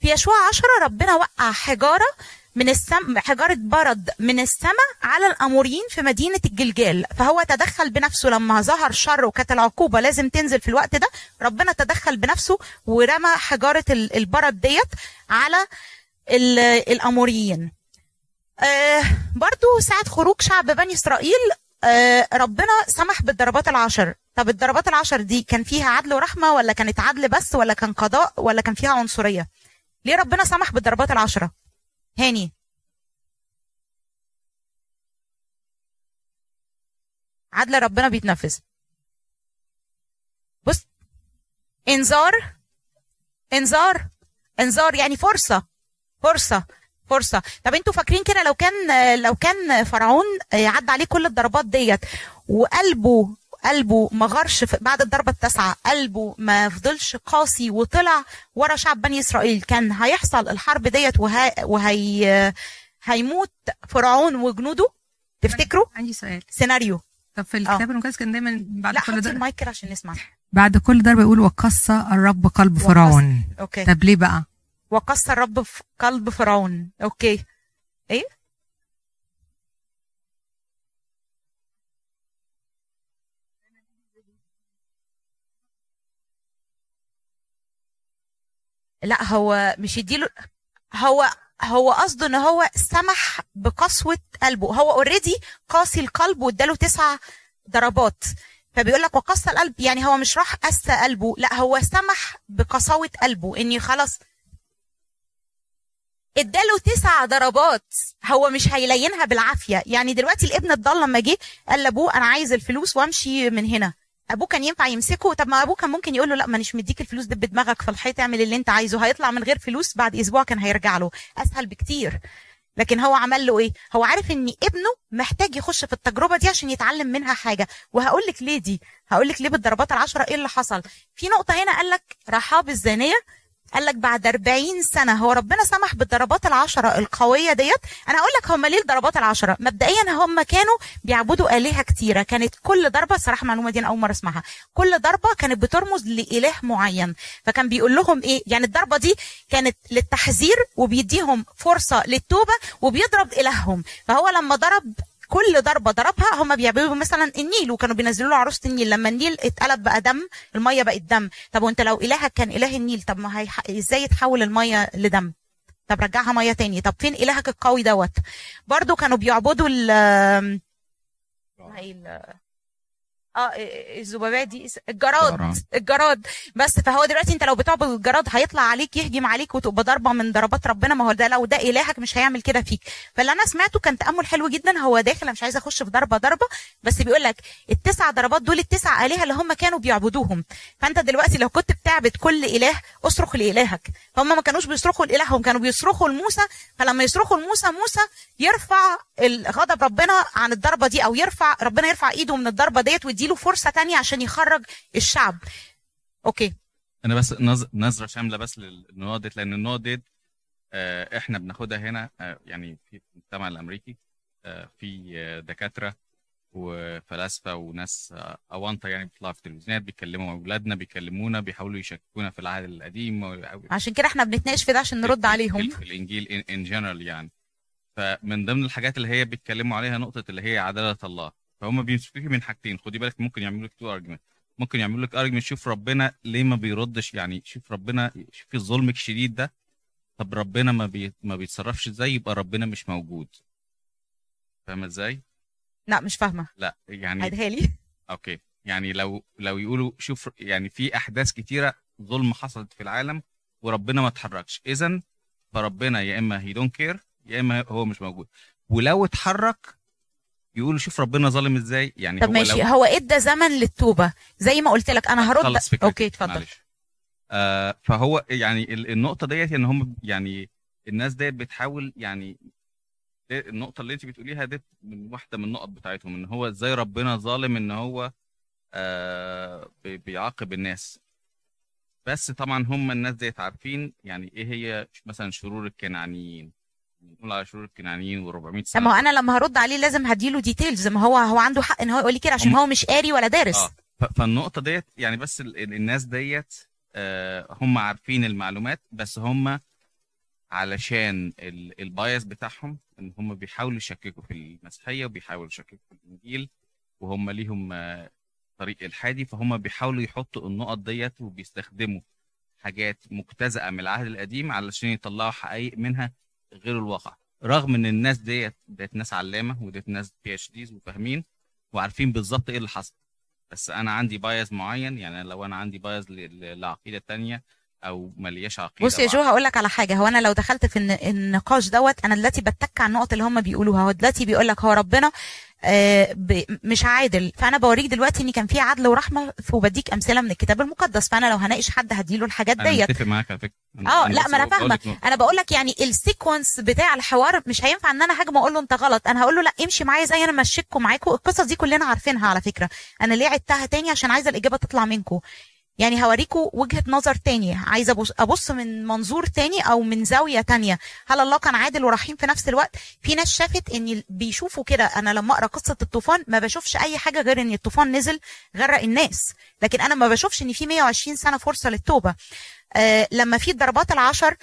في يشوع عشرة ربنا وقع حجارة من السم حجارة برد من السماء على الأموريين في مدينة الجلجال. فهو تدخل بنفسه لما ظهر شر وكانت العقوبة لازم تنزل في الوقت ده ربنا تدخل بنفسه ورمى حجارة ال- البرد ديت على ال- الأموريين. آه برضو ساعة خروج شعب بني إسرائيل آه ربنا سمح بالضربات العشر. طب الضربات العشر دي كان فيها عدل ورحمة ولا كانت عدل بس ولا كان قضاء ولا كان فيها عنصرية؟ ليه ربنا سمح بالضربات العشرة؟ هاني. عدل ربنا بيتنفذ بص انذار انذار انذار يعني فرصة فرصة فرصة. طب أنتوا فاكرين كده لو كان لو كان فرعون عدى عليه كل الضربات ديت وقلبه قلبه ما غرش في- بعد الضربة التاسعة قلبه ما فضلش قاسي وطلع ورا شعب بني إسرائيل. كان هيحصل الحرب ديت وهي, وهي هيموت فرعون وجنوده؟ تفتكروا؟ عندي سؤال. سيناريو. طب في الكتاب المقدس كان دايما بعد لا كل ضربة المايك كده عشان نسمع. بعد كل ضربة يقول وقسى الرب قلب وقسى. فرعون. okay. طب ليه بقى؟ وقسى الرب في قلب فرعون. okay. إيه؟ لا هو مش يديله هو هو قصده إن هو سمح بقسوة قلبه. هو اوريدي قاسي القلب واداله تسع ضربات. فبيقول لك وقسى القلب يعني هو مش راح قسى قلبه لا هو سمح بقساوة قلبه اني خلاص. اداله تسع ضربات. هو مش هيلينها بالعافية. يعني دلوقتي الابن الضال لما جه قال لأبوه أنا عايز الفلوس وأمشي من هنا. ابوه كان ينفع يمسكه؟ طب ما ابوه كان ممكن يقول له لا مانيش مديك الفلوس دب دماغك في الحيط اعمل اللي أنت عايزه. هيطلع من غير فلوس بعد أسبوع كان هيرجع له. أسهل بكتير. لكن هو عمل له إيه؟ هو عارف إن ابنه محتاج يخش في التجربة دي عشان يتعلم منها حاجة. وهقول لك ليه دي؟ هقول لك ليه بالضربات العشرة إيه اللي حصل؟ في نقطة هنا قال لك رحاب الزانيه قال لك بعد 40 سنة هو ربنا سمح بالضربات العشرة القوية ديت. أنا أقول لك هم ليه الضربات العشرة؟ مبدئيا هم كانوا بيعبدوا آلهة كتيرة. كانت كل ضربة صراحة المعلومة دي أنا أول مرة أسمعها. كل ضربة كانت بترمز لإله معين. فكان بيقول لهم إيه؟ يعني الضربة دي كانت للتحذير وبيديهم فرصة للتوبة وبيضرب إلههم. فهو لما ضرب كل ضربة ضربها هم بيعبدوا مثلا النيل وكانوا بينزلوا له عروسة النيل. لما النيل اتقلب بقى دم المية بقت دم. طب وانت لو إلهك كان إله النيل طب ما هي إزاي يتحول المية لدم؟ طب رجعها مية تاني. طب فين إلهك القوي دوت؟ برضو كانوا بيعبدوا ال ال- آه الذبابات دي الجراد جراد. الجراد. بس فهو دلوقتي انت لو بتعبد الجراد هيطلع عليك يهجم عليك وتبقى ضربة من ضربات ربنا. ما هو ده لو ده إلهك مش هيعمل كده فيك. فاللي أنا سمعته كان تأمل حلو جدا. هو داخل أنا مش عايزه أخش في ضربة ضربة بس بيقول لك التسع ضربات دول التسع آلهة اللي هم كانوا بيعبدوهم. فأنت دلوقتي لو كنت بتعبد كل إله أصرخ لإلهك. فهم ما كانوش بيصرخوا لالههم كانوا بيصرخوا لموسى. فلما يصرخوا لموسى موسى يرفع غضب ربنا عن الضربة دي أو يرفع ربنا يرفع إيده من الضربة ديت ويديله فرصة تانية عشان يخرج الشعب. أوكي. أنا بس نظ- نظرة شاملة بس للنقط ديت لأن النقط ديت آه، إحنا بناخدها هنا آه، يعني في المجتمع الأمريكي آه، في دكاترة وفلاسفة وناس اونطه يعني بيطلعوا في التلفزيونات بيتكلموا أولادنا بيكلمونا بيحاولوا يشككونا في العهد القديم عشان كده إحنا بنتناقش في ده عشان نرد عليهم. في الإنجيل in general يعني. فمن ضمن الحاجات اللي هي بيتكلموا عليها نقطة اللي هي عدالة الله. فهم بيمسكوكي من حاجتين. خدي بالك ممكن يعملوا لك two argument ممكن يعملوا لك argument شوف ربنا ليه ما بيردش يعني شوف ربنا شوفي ظلمك الشديد ده. طب ربنا ما بي ما بيتصرفش إزاي؟ يبقى ربنا مش موجود. فاهمة إزاي؟ لا مش فاهمة. لا يعني عيدها لي. okay. يعني لو لو يقولوا شوف يعني في أحداث كتيرة ظلم حصلت في العالم وربنا ما اتحركش. اذا فربنا يا إما he don't care يا إما هو مش موجود. ولو اتحرك يقولوا شوف ربنا ظالم إزاي؟ يعني طب هو ماشي. لو هو إدى زمن للتوبة. زي ما قلت لك أنا هرد okay اتفضل. آه فهو يعني ال- النقطة ديت إن هم يعني الناس ديت بتحاول يعني دي- النقطة اللي أنت بتقوليها ديت من واحدة من النقط بتاعتهم إن هو إزاي ربنا ظالم إن هو آه بي- بيعاقب الناس. بس طبعا هم الناس ديت عارفين يعني إيه هي مثلا شرور الكنعانيين. نقول على شرور الكنعانيين و400 طب سنه ما هو أنا لما هرد عليه لازم هديله details ما هو هو عنده حق إن هو يقول لي كده عشان هو مش قاري ولا دارس. آه. فالنقطة ديت يعني بس ال- ال- الناس ديت آه، هم عارفين المعلومات بس هم علشان ال- ال bias بتاعهم إن هم بيحاولوا يشككوا في المسيحية وبيحاولوا يشككوا في الإنجيل وهم ليهم آه، طريق إلحادي فهم بيحاولوا يحطوا النقط ديت وبيستخدموا حاجات مجتزأة من العهد القديم علشان يطلعوا حقائق منها غير الواقع. رغم إن الناس ديت ديت ناس علامة وديت ناس PhDs وفاهمين وعارفين بالظبط إيه اللي حصل. بس أنا عندي bias معين يعني لو أنا عندي bias لعقيدة تانية أو ملياش عقيدة بص يا جو هقول لك على حاجة. هو أنا لو دخلت في الن- النقاش دوت أنا دلوقتي بـ attack على النقط اللي هم بيقولوها. هو دلوقتي بيقول لك هو ربنا آه، مش عادل. فأنا بوريك دلوقتي إن كان في عدل ورحمة وبديك أمثلة من الكتاب المقدس. فأنا لو هناقش حد هديله الحاجات أنا ديت. متفق معاك على فكرة. آه لا ما أنا فاهمه. أنا بقول لك يعني ال sequence بتاع الحوار مش هينفع إن أنا هاجم أقول له أنت غلط. أنا هقول له لا امشي معايا زي أنا مشيتكم معاكم. القصص دي كلنا عارفينها على فكرة. أنا ليه عدتها تاني؟ عشان عايزة الإجابة تطلع منكم. يعني هوريكم وجهة نظر تاني. عايزة ابص أبص من منظور تاني أو من زاوية تانية. هل الله كان عادل ورحيم في نفس الوقت؟ في ناس شافت إن بيشوفوا كده. أنا لما أقرأ قصة الطوفان ما بشوفش أي حاجة غير إن الطوفان نزل غرق الناس. لكن أنا ما بشوفش إن في 120 سنة فرصة للتوبة. آه لما في الضربات العشر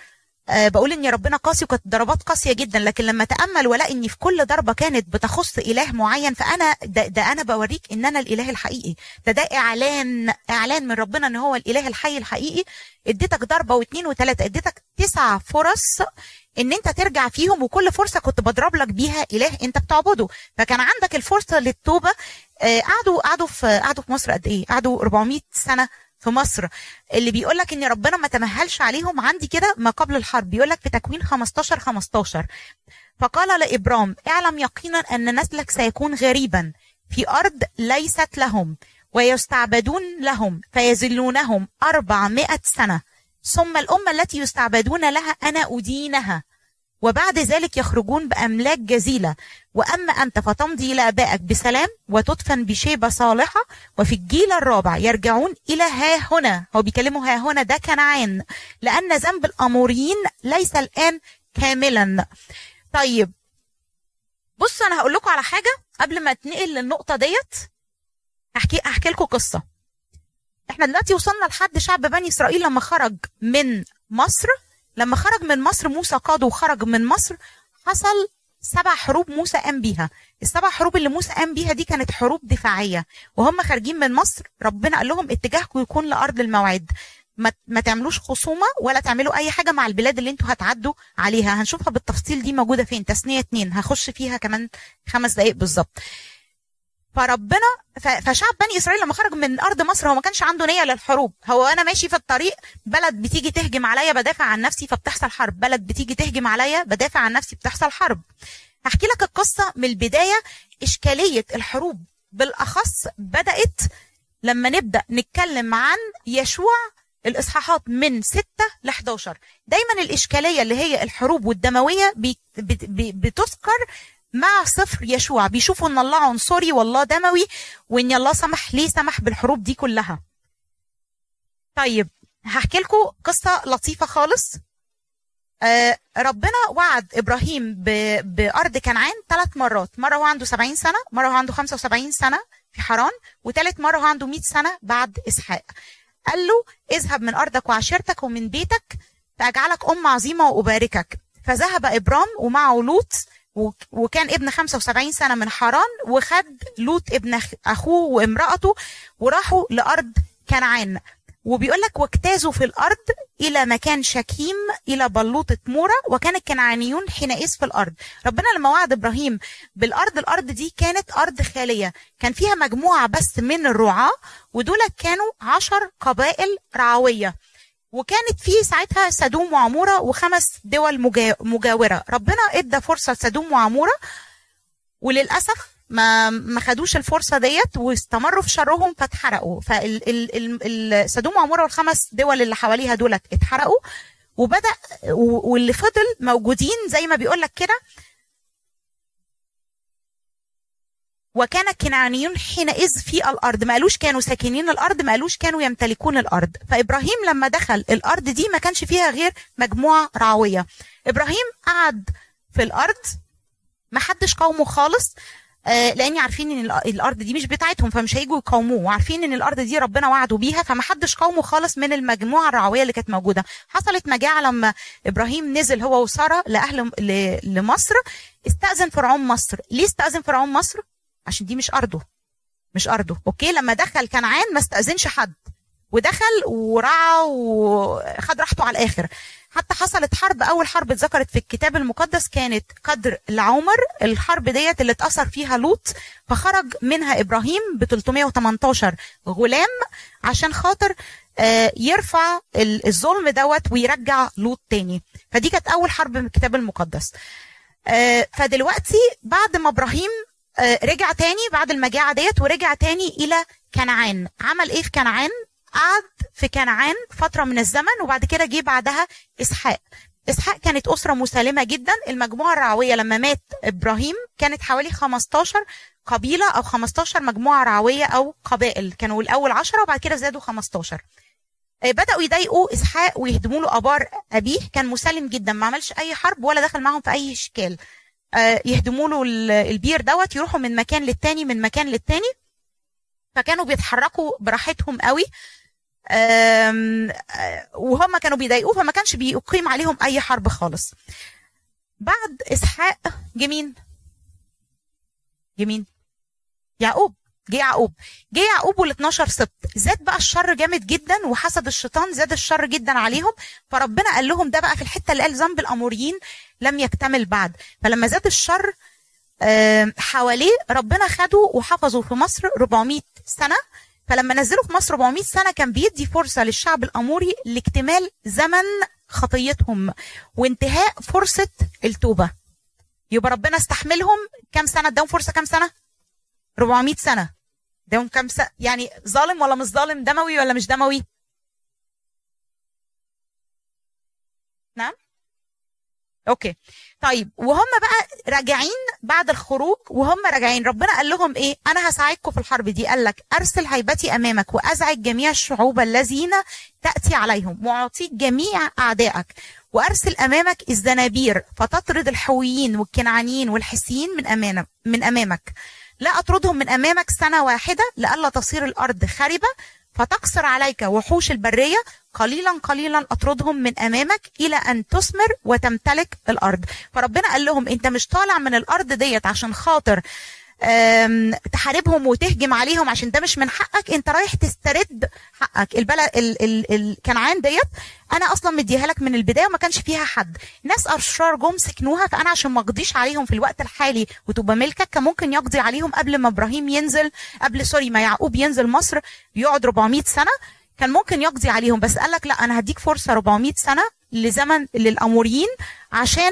بقول إن ربنا قاسي وكانت ضربات قاسية جدا لكن لما اتامل والاقي ان في كل ضربة كانت بتخص إله معين فأنا ده, ده أنا بوريك إن أنا الإله الحقيقي. ده ده إعلان إعلان من ربنا إن هو الإله الحي الحقيقي. إديتك ضربة واثنين وثلاثه إديتك تسع فرص إن أنت ترجع فيهم وكل فرصة كنت بضرب لك بيها إله أنت بتعبده. فكان عندك الفرصة للتوبة. آه قعدوا قعدوا في قعدوا في مصر قد إيه؟ قعدوا 400 سنة في مصر اللي بيقول لك إن ربنا ما تمهلش عليهم عندي كده ما قبل الحرب بيقول لك في تكوين 15 15 فقال لابرام اعلم يقينا أن نسلك سيكون غريبا. في أرض ليست لهم ويستعبدون لهم فيذلونهم 400 سنة. ثم الأمة التي يستعبدون لها أنا أدينها. وبعد ذلك يخرجون بأملاك جزيلة. وأما أنت فتمضي إلى آبائك بسلام وتدفن بشيبة صالحة وفي الجيل الرابع يرجعون إلى ها هنا. هو بيكلموا ها هنا ده كنعان. لأن ذنب الأموريين ليس الآن كاملا. طيب بص أنا هقول لكم على حاجة قبل ما أتنقل للنقطة ديت. هحكي أحكي لكم قصة. إحنا دلوقتي وصلنا لحد شعب بني إسرائيل لما خرج من مصر. لما خرج من مصر موسى قاد وخرج من مصر حصل سبع حروب موسى قام بيها. السبع حروب اللي موسى قام بيها دي كانت حروب دفاعية. وهم خارجين من مصر ربنا قال لهم اتجاهكم يكون لأرض الموعد. ما, ما تعملوش خصومة ولا تعملوا أي حاجة مع البلاد اللي أنتوا هتعدوا عليها. هنشوفها بالتفصيل دي موجودة فين؟ تسنية اتنين. هخش فيها كمان خمس دقايق بالظبط. فربنا فشعب بني إسرائيل لما خرج من أرض مصر هو ما كانش عنده نية للحروب. هو أنا ماشي في الطريق بلد بتيجي تهجم عليا بدافع عن نفسي فبتحصل حرب. بلد بتيجي تهجم عليا بدافع عن نفسي بتحصل حرب. هحكي لك القصة من البداية إشكالية الحروب. بالأخص بدأت لما نبدأ نتكلم عن يشوع الإصحاحات من 6 ل 11 دايما الإشكالية اللي هي الحروب والدموية بتذكر مع صفر يشوع. بيشوفوا إن الله عنصري والله دموي وإن الله سمح ليه سمح بالحروب دي كلها؟ طيب هحكي لكم قصة لطيفة خالص. آه ربنا وعد إبراهيم بأرض كنعان ثلاث مرات. مرة هو عنده 70 سنة مرة هو عنده 75 سنة في حران وثالث مرة هو عنده 100 سنة بعد إسحاق. قال له اذهب من أرضك وعشيرتك ومن بيتك فأجعلك ام عظيمة وأباركك. فذهب إبرام ومعه لوط وكان ابن 75 سنة من حران وخد لوط ابن أخوه وامرأته وراحوا لأرض كنعان. وبيقول لك واجتازوا في الأرض إلى مكان شكيم إلى بلوطة مورا وكان الكنعانيون حينئذ في الأرض. ربنا لما وعد إبراهيم بالأرض الأرض دي كانت أرض خالية. كان فيها مجموعة بس من الرعاة ودول كانوا عشر قبائل رعوية. وكانت في ساعتها سدوم وعمورة وخمس دول مجا- مجاورة. ربنا إدى فرصة لسدوم وعمورة وللأسف ما ما خدوش الفرصة ديت واستمروا في شرهم فاتحرقوا. فالسدوم وعمورة والخمس دول اللي حواليها دولت اتحرقوا وبدا واللي فضل موجودين زي ما بيقول لك كده وكان الكنعانيون حينئذ في الأرض. ما قالوش كانوا ساكنين الأرض ما قالوش كانوا يمتلكون الأرض. فإبراهيم لما دخل الأرض دي ما كانش فيها غير مجموعة رعويه إبراهيم قعد في الأرض ما حدش قاومه خالص آه، لأن عارفين إن الأرض دي مش بتاعتهم فمش هيجوا يقاوموه. وعارفين إن الأرض دي ربنا وعده بيها فما حدش قاومه خالص من المجموعة الرعويه اللي كانت موجودة. حصلت مجاعة لما إبراهيم نزل هو وسارة لأهل لمصر. استأذن فرعون مصر. ليه استأذن فرعون مصر؟ عشان دي مش أرضه. مش أرضه. أوكي؟ لما دخل كنعان ما استأذنش حد. ودخل ورعى وخد راحته على الآخر. حتى حصلت حرب. أول حرب اتذكرت في الكتاب المقدس كانت قدر العمر. الحرب ديت اللي اتأثر فيها لوط. فخرج منها إبراهيم ب 318 غلام عشان خاطر آه، يرفع ال- الظلم دوت ويرجع لوط تاني. فدي كانت أول حرب من الكتاب المقدس. آه، فدلوقتي بعد ما إبراهيم رجع تاني بعد المجاعة ديت ورجع تاني إلى كنعان. عمل إيه في كنعان؟ قعد في كنعان فترة من الزمن وبعد كده جه بعدها إسحاق. إسحاق كانت أسرة مسالمة جدا. المجموعة الرعوية لما مات إبراهيم كانت حوالي 15 قبيلة أو 15 مجموعة رعوية أو قبائل. كانوا الأول 10 وبعد كده زادوا 15 آه، بدأوا يضايقوا إسحاق ويهدموا له آبار أبيه. كان مسالم جدا ما عملش أي حرب ولا دخل معاهم في أي إشكال. آه، يهدموا له ال- البير دوت يروحوا من مكان للتاني من مكان للتاني. فكانوا بيتحركوا براحتهم قوي. آه، وهم كانوا بيضايقوه فما كانش بيقيم عليهم أي حرب خالص. بعد إسحاق جه مين جه مين يعقوب. جه يعقوب. جه يعقوب وال 12 سبط زاد بقى الشر جامد جدا وحسد الشيطان زاد الشر جدا عليهم. فربنا قال لهم ده بقى في الحتة اللي قال ذنب الأموريين لم يكتمل بعد. فلما زاد الشر حواليه ربنا خده وحفظه في مصر 400 سنة. فلما نزله في مصر 400 سنة كان بيدي فرصة للشعب الأموري لاكتمال زمن خطيتهم وانتهاء فرصة التوبة. يبقى ربنا استحملهم. كام سنة؟ اداهم فرصة كام سنة؟ 400 سنة. كام سنه يعني ظالم ولا مش ظالم دموي ولا مش دموي؟ نعم؟ أوكي. طيب وهم بقى راجعين بعد الخروج وهم راجعين. ربنا قال لهم إيه؟ أنا هساعدكم في الحرب دي. قال لك أرسل هيبتي أمامك وأزعج جميع الشعوب الذين تأتي عليهم وأعطيك جميع أعدائك. وأرسل أمامك الزنابير فتطرد الحويين والكنعانيين والحسيين من امانك من أمامك. لا أطردهم من أمامك سنة واحدة لئلا تصير الأرض خربه فتقصر عليك وحوش البرية. قليلا قليلا أطردهم من أمامك إلى أن تثمر وتمتلك الأرض. فربنا قال لهم أنت مش طالع من الأرض ديت عشان خاطر تحاربهم وتهجم عليهم عشان ده مش من حقك. انت رايح تسترد حقك. البلد ال ال ال كنعان ديت أنا أصلا مديها لك من البداية وما كانش فيها حد. ناس اشرار جم سكنوها فانا عشان ما اقضيش عليهم في الوقت الحالي وتبقى ملكك كان ممكن يقضي عليهم قبل ما إبراهيم ينزل قبل سوري ما يعقوب ينزل مصر يقعد 400 سنة. كان ممكن يقضي عليهم بس قال لك لا أنا هديك فرصة 400 سنة لزمن للأموريين عشان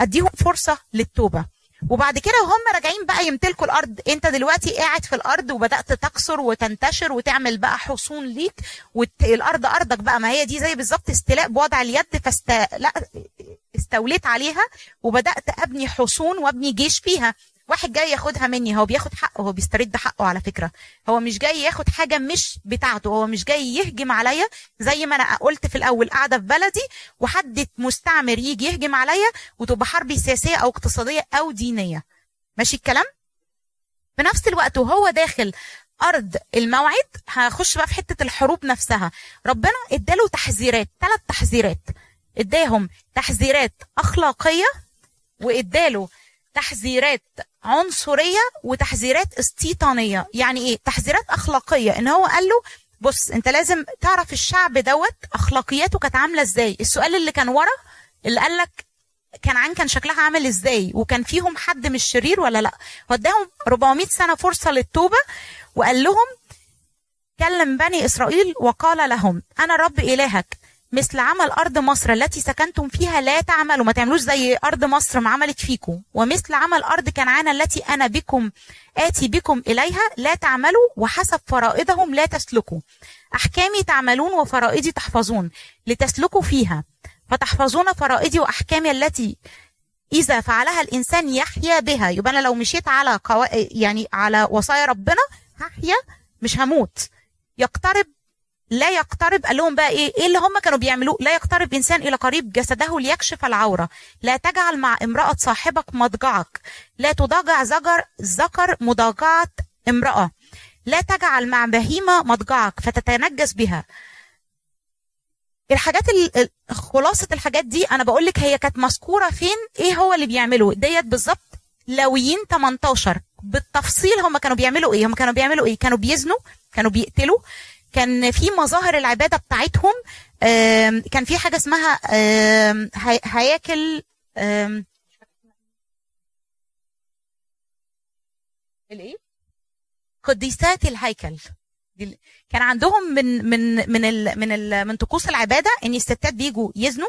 أديهم فرصة للتوبة. وبعد كده وهم راجعين بقى يمتلكوا الأرض. انت دلوقتي قاعد في الأرض وبدأت تكسر وتنتشر وتعمل بقى حصون ليك والارض أرضك بقى. ما هي دي زي بالظبط استيلاء بوضع اليد فاست لا استوليت عليها وبدأت أبني حصون وأبني جيش فيها. واحد جاي ياخدها مني هو بياخد حقه هو بيسترد حقه على فكرة. هو مش جاي ياخد حاجة مش بتاعته هو مش جاي يهجم عليا زي ما أنا قلت في الأول قاعدة في بلدي وحد مستعمر يجي يهجم عليا وتبقى حرب سياسية أو اقتصادية أو دينية. ماشي الكلام؟ في نفس الوقت وهو داخل أرض الموعد هخش بقى في حتة الحروب نفسها. ربنا إداله تحذيرات ثلاث تحذيرات. إداهم تحذيرات أخلاقية وإداله تحذيرات عنصرية وتحذيرات استيطانية. يعني إيه؟ تحذيرات أخلاقية. إن هو قال له بص أنت لازم تعرف الشعب دوت أخلاقياته كانت عاملة إزاي. السؤال اللي كان ورا اللي قال لك كنعان كان شكلها عامل إزاي وكان فيهم حد مش شرير ولا لأ. وداهم 400 سنة فرصة للتوبة وقال لهم كلم بني إسرائيل وقال لهم أنا رب إلهك. مثل عمل أرض مصر التي سكنتم فيها لا تعملوا ما تعملوش زي أرض مصر ما عملت فيكم. ومثل عمل أرض كنعان التي أنا بكم آتي بكم إليها لا تعملوا وحسب فرائضهم لا تسلكوا. أحكامي تعملون وفرائضي تحفظون لتسلكوا فيها. فتحفظون فرائضي وأحكامي التي إذا فعلها الإنسان يحيا بها. يبقى أنا لو مشيت على قوا... يعني على وصايا ربنا هحيا مش هموت. يقترب لا يقترب قال لهم بقى إيه؟ إيه اللي هم كانوا بيعملوه؟ لا يقترب إنسان إلى قريب جسده ليكشف العورة. لا تجعل مع امرأة صاحبك مضجعك. لا تضاجع زجر ذكر مضاجعة امرأة. لا تجعل مع بهيمة مضجعك فتتنجس بها. الحاجات ال- ال- خلاصة الحاجات دي أنا بقول لك هي كانت مذكورة فين؟ إيه هو اللي بيعمله ديت بالظبط لويين 18 بالتفصيل هم كانوا بيعملوا إيه؟ هم كانوا بيعملوا إيه؟ كانوا بيزنوا كانوا بيقتلوا كان في مظاهر العبادة بتاعتهم كان في حاجة اسمها هياكل الإيه؟ قديسات الهيكل. كان عندهم من من من ال من ال من طقوس العبادة إن الستات بيجوا يزنوا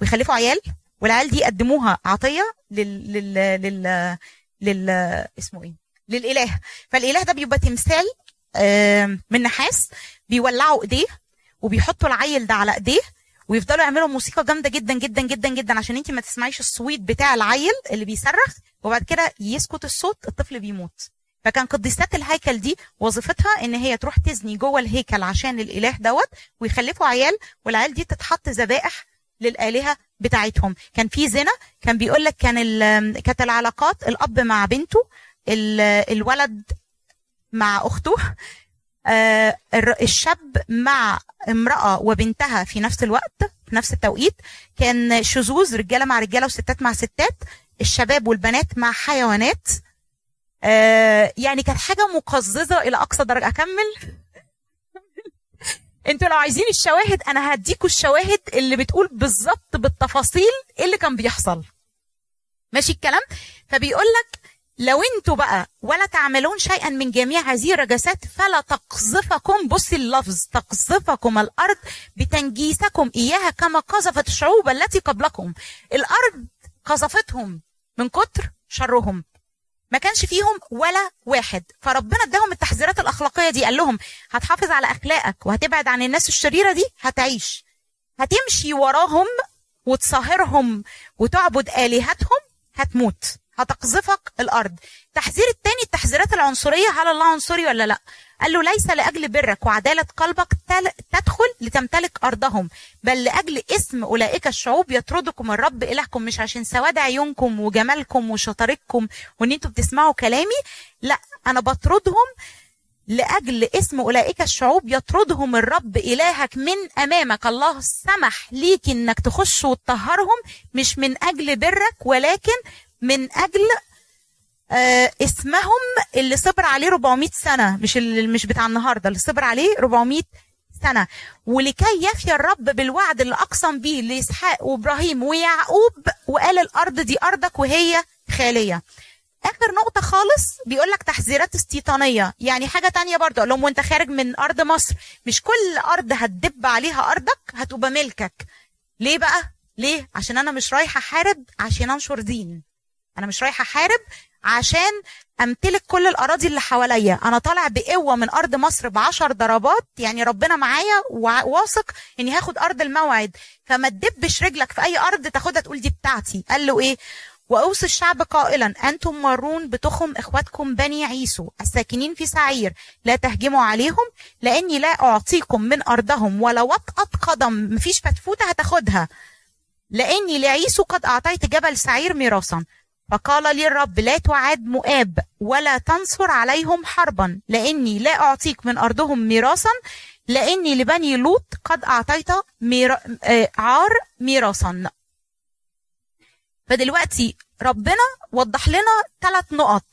ويخلفوا عيال والعيال دي يقدموها عطية لل لل لل, لل اسمه إيه؟ للإله. فالإله ده بيبقى تمثال من نحاس بيولعوا ايديه وبيحطوا العيل ده على ايديه ويفضلوا يعملوا موسيقى جامدة جدا جدا جدا جدا عشان انت ما تسمعيش الصويت بتاع العيل اللي بيصرخ وبعد كده يسكت الصوت الطفل بيموت. فكان قديسات الهيكل دي وظيفتها إن هي تروح تزني جوه الهيكل عشان الإله دوت ويخلفوا عيال والعيال دي تتحط ذبائح للآلهة بتاعتهم. كان في زنا كان بيقول لك كان كانت العلاقات الأب مع بنته ال- الولد مع أخته. آه، الشاب مع امرأة وبنتها في نفس الوقت في نفس التوقيت كان شذوذ رجالة مع رجالة وستات مع ستات الشباب والبنات مع حيوانات. آه، يعني كانت حاجة مقززة إلى أقصى درجة. أكمل؟ أنتوا لو عايزين الشواهد أنا هديكوا الشواهد اللي بتقول بالظبط بالتفاصيل اللي كان بيحصل. ماشي الكلام؟ فبيقول لك لو أنتوا بقى ولا تعملون شيئا من جميع هذه الرجسات فلا تقذفكم بصي اللفظ تقذفكم الأرض بتنجيسكم إياها كما قذفت الشعوب التي قبلكم. الأرض قذفتهم من كتر شرهم. ما كانش فيهم ولا واحد. فربنا اداهم التحذيرات الأخلاقية دي قال لهم هتحافظ على أخلاقك وهتبعد عن الناس الشريرة دي هتعيش. هتمشي وراهم وتصاهرهم وتعبد آلهتهم هتموت. هتقذفك الأرض. التحذير الثاني التحذيرات العنصرية هل الله عنصري ولا لأ؟ قال له ليس لأجل برك وعدالة قلبك تدخل لتمتلك أرضهم. بل لأجل اسم أولئك الشعوب يطردكم الرب إلهكم. مش عشان سواد عيونكم وجمالكم وشطارتكم وإن أنتوا بتسمعوا كلامي. لأ أنا بطردهم لأجل اسم أولئك الشعوب يطردهم الرب إلهك من أمامك. الله سمح ليك إنك تخش وتطهرهم مش من أجل برك ولكن من أجل آه اسمهم اللي صبر عليه 400 سنة مش اللي مش بتاع النهاردة اللي صبر عليه 400 سنة. ولكي يفي الرب بالوعد اللي أقسم به لإسحاق وإبراهيم ويعقوب وقال الأرض دي أرضك وهي خالية. آخر نقطة خالص بيقول لك تحذيرات استيطانية. يعني حاجة تانية برضه قال لهم وانت خارج من أرض مصر مش كل أرض هتدب عليها أرضك هتبقى ملكك. ليه بقى؟ ليه؟ عشان أنا مش رايحه أحارب عشان أنشر دين. أنا مش رايحه احارب عشان امتلك كل الاراضي اللي حواليا. أنا طالع بقوة من ارض مصر بعشر ضربات يعني ربنا معايا وواثق اني هاخد ارض الموعد. فما تدبش رجلك في اي ارض تاخدها تقول دي بتاعتي. قال له إيه؟ وأوصي الشعب قائلا أنتم مارون بتخم إخواتكم بني عيسو الساكنين في سعير لا تهجموا عليهم لأني لا أعطيكم من أرضهم ولا وطأة قدم مفيش فتفوتة هتاخدها. لأني لعيسو قد أعطيت جبل سعير ميراثا. فقال لي الرب لا تعاد مؤاب ولا تنصر عليهم حربا لأني لا أعطيك من أرضهم ميراثا لأني لبني لوط قد أعطيت ميرا... آه، عار ميراثا. فدلوقتي ربنا وضح لنا ثلاث نقط.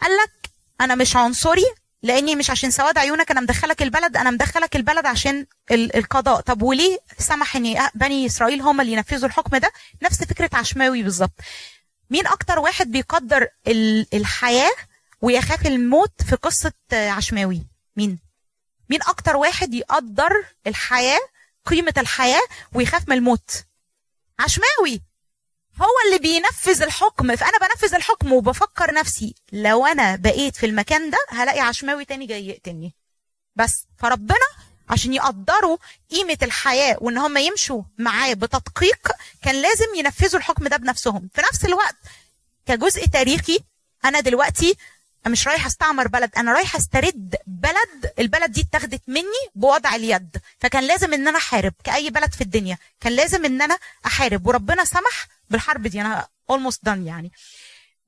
قال لك أنا مش عنصري لأني مش عشان سواد عيونك أنا مدخلك البلد أنا مدخلك البلد عشان ال- القضاء. طب وليه؟ سمح ان بني إسرائيل هم اللي ينفذوا الحكم ده؟ نفس فكرة عشماوي بالظبط. مين أكتر واحد بيقدر ال- الحياة ويخاف الموت في قصة عشماوي؟ مين؟ مين أكتر واحد يقدر الحياة قيمة الحياة ويخاف من الموت؟ عشماوي هو اللي بينفذ الحكم. فأنا بنفذ الحكم وبفكر نفسي لو أنا بقيت في المكان ده هلاقي عشماوي تاني جاي يقتلني. بس فربنا عشان يقدروا قيمة الحياة وإن هم يمشوا معاه بتدقيق كان لازم ينفذوا الحكم ده بنفسهم. في نفس الوقت كجزء تاريخي أنا دلوقتي مش رايح أستعمر بلد أنا رايح أسترد بلد البلد دي اتاخدت مني بوضع اليد. فكان لازم إن أنا أحارب كأي بلد في الدنيا. كان لازم إن أنا أحارب وربنا سمح بالحرب دي. أنا almost done يعني.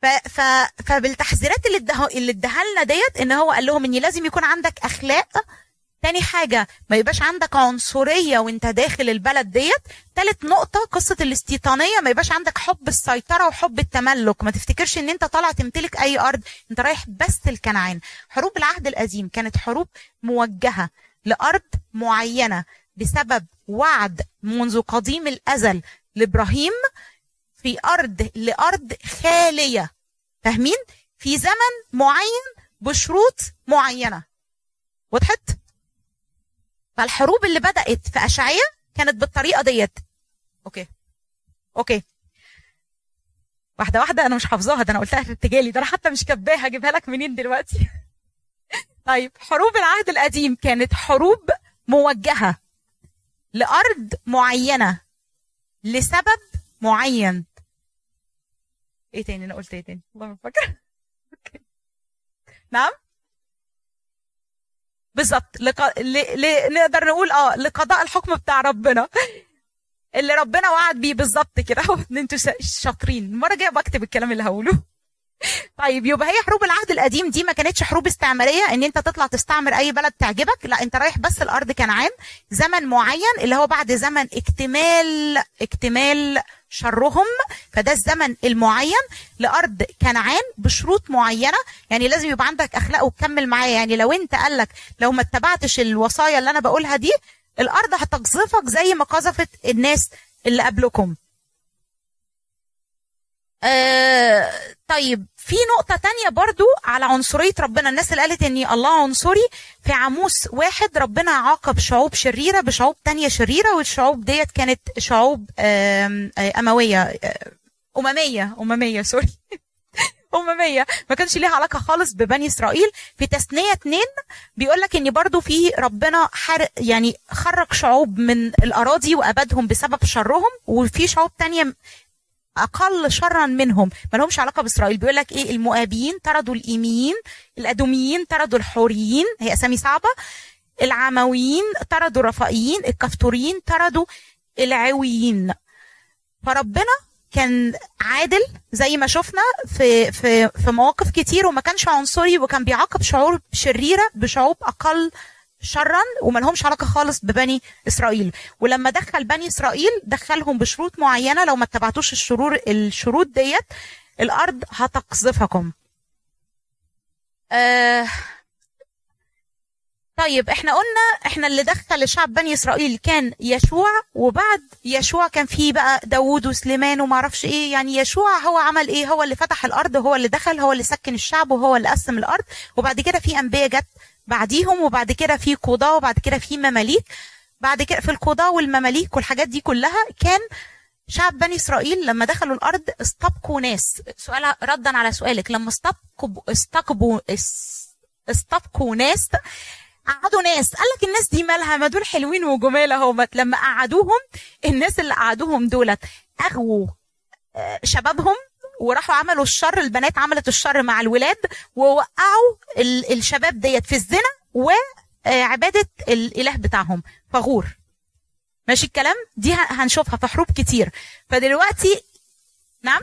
ف ف فبالتحذيرات اللي اللي لنا ديت إن هو قال لهم إن لازم يكون عندك أخلاق تاني حاجة ما يبقاش عندك عنصرية وانت داخل البلد ديت. تالت نقطة قصة الاستيطانية ما يبقاش عندك حب السيطرة وحب التملك. ما تفتكرش ان انت طالع تمتلك اي ارض انت رايح بس الكنعان. حروب العهد القديم كانت حروب موجهة لأرض معينة بسبب وعد منذ قديم الأزل لإبراهيم في أرض لأرض خالية. فاهمين؟ في زمن معين بشروط معينة. وضحت فالحروب اللي بدأت في إشعياء كانت بالطريقة ديت. Okay. Okay. واحدة واحدة أنا مش حافظاها ده أنا قلتها في ارتجالي ده أنا حتى مش كاتباها هجيبها لك منين دلوقتي؟ طيب حروب العهد القديم كانت حروب موجهة لأرض معينة لسبب معين. إيه تاني؟ أنا قلت إيه تاني؟ والله ما فاكرة. نعم؟ بالظبط لق... ل... ل... نقدر نقول آه لقضاء الحكم بتاع ربنا. اللي ربنا وعد بيه بالظبط كده. إن أنتوا شاطرين. المرة الجاية بكتب الكلام اللي هقوله. طيب يبقى هي حروب العهد القديم دي ما كانتش حروب استعمارية إن أنت تطلع تستعمر أي بلد تعجبك. لا أنت رايح بس الأرض كنعان زمن معين اللي هو بعد زمن اكتمال اكتمال شرهم فده الزمن المعين لأرض كنعان بشروط معينة. يعني لازم يبقى عندك أخلاق وتكمل معايا. يعني لو أنت قالك لو ما اتبعتش الوصايا اللي أنا بقولها دي الأرض هتقذفك زي ما قذفت الناس اللي قبلكم. آه طيب في نقطة تانية برضو على عنصرية ربنا. الناس اللي قالت ان الله عنصري في عاموس واحد ربنا عاقب شعوب شريرة بشعوب تانية شريرة والشعوب ديت كانت شعوب آه، أموية آه، أممية أممية سوري. أممية. ما كانش ليها علاقة خالص ببني إسرائيل. في تثنية اتنين بيقول لك إن برضو في ربنا حرق يعني خرج شعوب من الأراضي وأبدهم بسبب شرهم وفي شعوب تانية أقل شرا منهم. ما لهمش علاقة بإسرائيل. بيقول لك إيه؟ المؤابيين طردوا الايميين الأدوميين طردوا الحوريين هي أسامي صعبة. العمويين طردوا الرفائيين الكفتوريين طردوا العويين. فربنا كان عادل زي ما شفنا في في في مواقف كتير وما كانش عنصري وكان بيعاقب شعوب شريرة بشعوب أقل شرا وما لهمش علاقة خالص ببني إسرائيل. ولما دخل بني إسرائيل دخلهم بشروط معينة لو ما اتبعتوش الشرور الشروط ديت الأرض هتقذفكم. آه طيب إحنا قلنا إحنا اللي دخل شعب بني إسرائيل كان يشوع وبعد يشوع كان فيه بقى داوود وسليمان وما أعرفش إيه. يعني يشوع هو عمل إيه؟ هو اللي فتح الأرض هو اللي دخل هو اللي سكن الشعب وهو اللي قسم الأرض. وبعد كده في أنبياء جت بعديهم وبعد كده في قضاة وبعد كده في مماليك. بعد كده في القضاة والمماليك والحاجات دي كلها كان شعب بني إسرائيل لما دخلوا الأرض استبقوا ناس. سؤال ردا على سؤالك. لما استبقوا استقبوا اس- استبقوا ناس قعدوا ناس. قال لك الناس دي مالها؟ ما دول حلوين وجمال اهو لما قعدوهم الناس اللي قعدوهم دولت أغووا آه، شبابهم وراحوا عملوا الشر البنات عملت الشر مع الولاد ووقعوا ال- الشباب ديت في الزنا وعبادة الإله بتاعهم فغور. ماشي الكلام؟ دي هنشوفها في حروب كتير. فدلوقتي نعم؟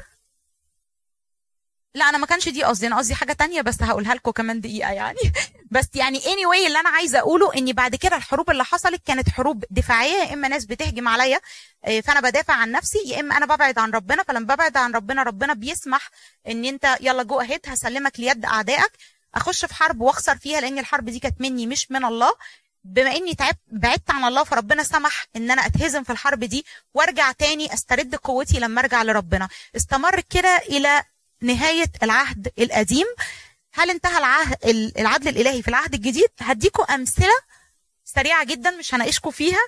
لا أنا ما كانش دي قصدي أنا قصدي حاجة تانية بس هقولها لكم كمان دقيقة يعني. بس يعني anyway اللي أنا عايزة أقوله إن بعد كده الحروب اللي حصلت كانت حروب دفاعية يا إما ناس بتهجم عليا آه، فأنا بدافع عن نفسي يا إما أنا ببعد عن ربنا فلما ببعد عن ربنا ربنا بيسمح إن أنت يلا جو اهيد هسلمك ليد أعدائك أخش في حرب وأخسر فيها لأن الحرب دي كانت مني مش من الله. بما إني تعبت بعدت عن الله فربنا سمح إن أنا أتهزم في الحرب دي وأرجع تاني أسترد قوتي لما أرجع لربنا. استمر كده إلى نهاية العهد القديم. هل انتهى العهد العدل الإلهي في العهد الجديد؟ هديكم أمثلة سريعة جدا مش هناقشكم فيها.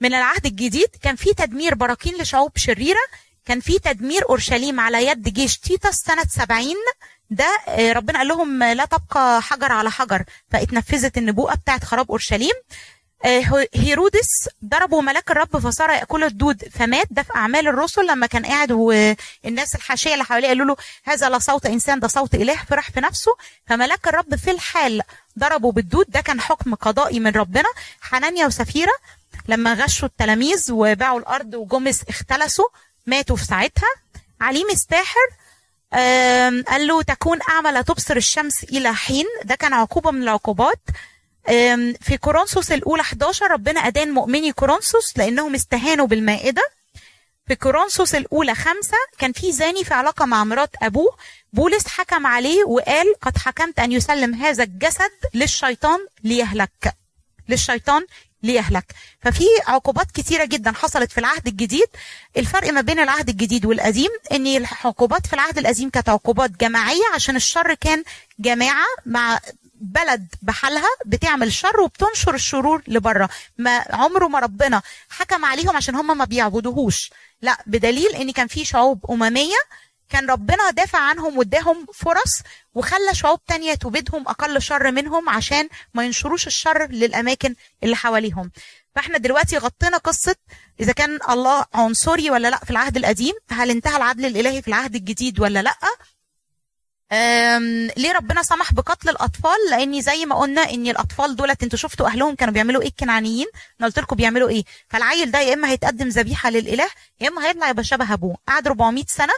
من العهد الجديد كان في تدمير براكين لشعوب شريرة كان في تدمير أورشليم على يد جيش تيتس سنة 70 ده آه، ربنا قال لهم لا تبقى حجر على حجر فاتنفذت النبوءة بتاعت خراب أورشليم. هيرودس ضربه ملاك الرب فصار يأكل الدود فمات ده في أعمال الرسل لما كان قاعد والناس الحاشية اللي حواليه قالوا له هذا لا صوت إنسان ده صوت إله. فرح في نفسه فملاك الرب في الحال ضربه بالدود ده كان حكم قضائي من ربنا. حنانيا وسفيرة لما غشوا التلاميذ وباعوا الأرض وجمس اختلسوا ماتوا في ساعتها. عليم الساحر قال له تكون أعمى لا تبصر الشمس إلى حين. ده كان عقوبة من العقوبات. في كورنثوس الأولى 11 ربنا أدان مؤمني كورنثوس لأنهم استهانوا بالمائدة. في كورنثوس الأولى خمسة كان في زاني في علاقة مع مرات أبوه. بولس حكم عليه وقال قد حكمت أن يسلم هذا الجسد للشيطان ليهلك. للشيطان ليهلك. ففي عقوبات كتيرة جدا حصلت في العهد الجديد. الفرق ما بين العهد الجديد والقديم إن العقوبات في العهد القديم كانت عقوبات جماعية عشان الشر كان جماعة مع بلد بحالها بتعمل شر وبتنشر الشرور لبره ما عمره ما ربنا حكم عليهم عشان هم ما بيعبدوهوش. لا بدليل إن كان في شعوب أممية كان ربنا دافع عنهم واداهم فرص وخلى شعوب تانية تبيدهم أقل شر منهم عشان ما ينشروش الشر للأماكن اللي حواليهم. فإحنا دلوقتي غطينا قصة إذا كان الله عنصري ولا لأ في العهد القديم هل انتهى العدل الإلهي في العهد الجديد ولا لأ؟ أم، ليه ربنا سمح بقتل الأطفال؟ لأني زي ما قلنا إن الأطفال دولت أنتوا شفتوا أهلهم كانوا بيعملوا إيه؟ الكنعانيين. أنا قلت لكم بيعملوا إيه؟ فالعيل ده يا إما هيتقدم ذبيحة للإله يا إما هيطلع يبقى شبه أبوه. قعد 400 سنة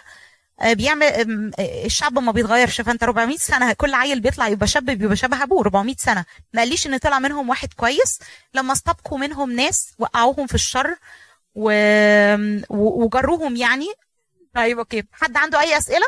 آه، بيعمل آه، الشعب ما بيتغيرش. فأنت 400 سنة كل عيل بيطلع يبقى شاب بيبقى شبه أبوه 400 سنة. ما قاليش إن طلع منهم واحد كويس. لما استبقوا منهم ناس وقعوهم في الشر. و- وجروهم يعني. طيب okay. حد عنده أي أسئلة؟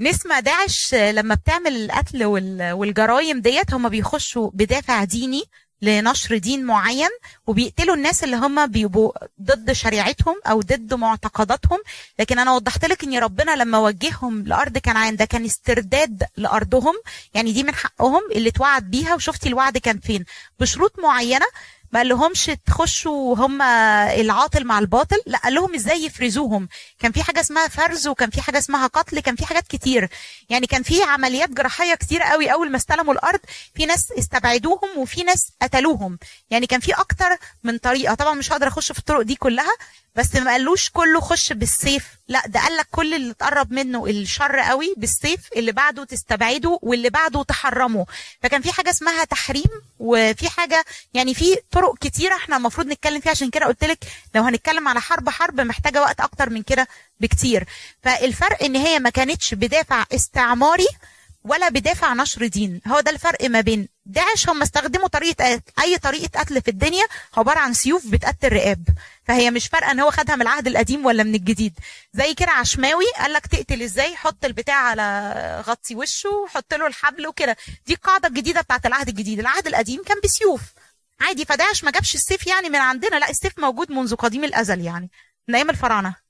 نسمة داعش لما بتعمل القتل وال- والجرايم ديت هم بيخشوا بدافع ديني لنشر دين معين وبيقتلوا الناس اللي هم بيبقوا ضد شريعتهم أو ضد معتقداتهم. لكن أنا وضحت لك إن ربنا لما وجههم لأرض كنعان ده كان استرداد لأرضهم. يعني دي من حقهم اللي اتوعد بيها. وشفتي الوعد كان فين؟ بشروط معينة ما قال لهمش تخشوا هم العاطل مع الباطل؟ لا قال لهم إزاي يفرزوهم؟ كان في حاجة اسمها فرز وكان في حاجة اسمها قتل كان في حاجات كتير. يعني كان في عمليات جراحية كتير قوي أول ما استلموا الأرض في ناس استبعدوهم وفي ناس قتلوهم. يعني كان في أكتر من طريقة. طبعا مش هقدر أخش في الطرق دي كلها بس ما قالوش كله خش بالسيف. لا ده قال لك كل اللي تقرب منه الشر قوي بالسيف اللي بعده تستبعده واللي بعده تحرمه. فكان في حاجة اسمها تحريم وفي حاجة يعني في طرق كتيرة إحنا المفروض نتكلم فيها. عشان كده قلت لك لو هنتكلم على حرب حرب محتاجة وقت أكتر من كده بكتير. فالفرق إن هي ما كانتش بدافع استعماري ولا بدافع نشر دين. هو ده الفرق ما بين داعش. هم استخدموا طريقة. أي طريقة قتل في الدنيا عبارة عن سيوف بتقتل رقاب فهي مش فارقة إن هو خدها من العهد القديم ولا من الجديد. زي كده عشماوي قال لك تقتل إزاي؟ حط البتاع على غطي وشه وحط له الحبل وكده. دي القاعدة الجديدة بتاعت العهد الجديد. العهد القديم كان بسيوف. عادي فداعش ما جابش السيف يعني من عندنا. لا السيف موجود منذ قديم الأزل يعني من أيام الفراعنة.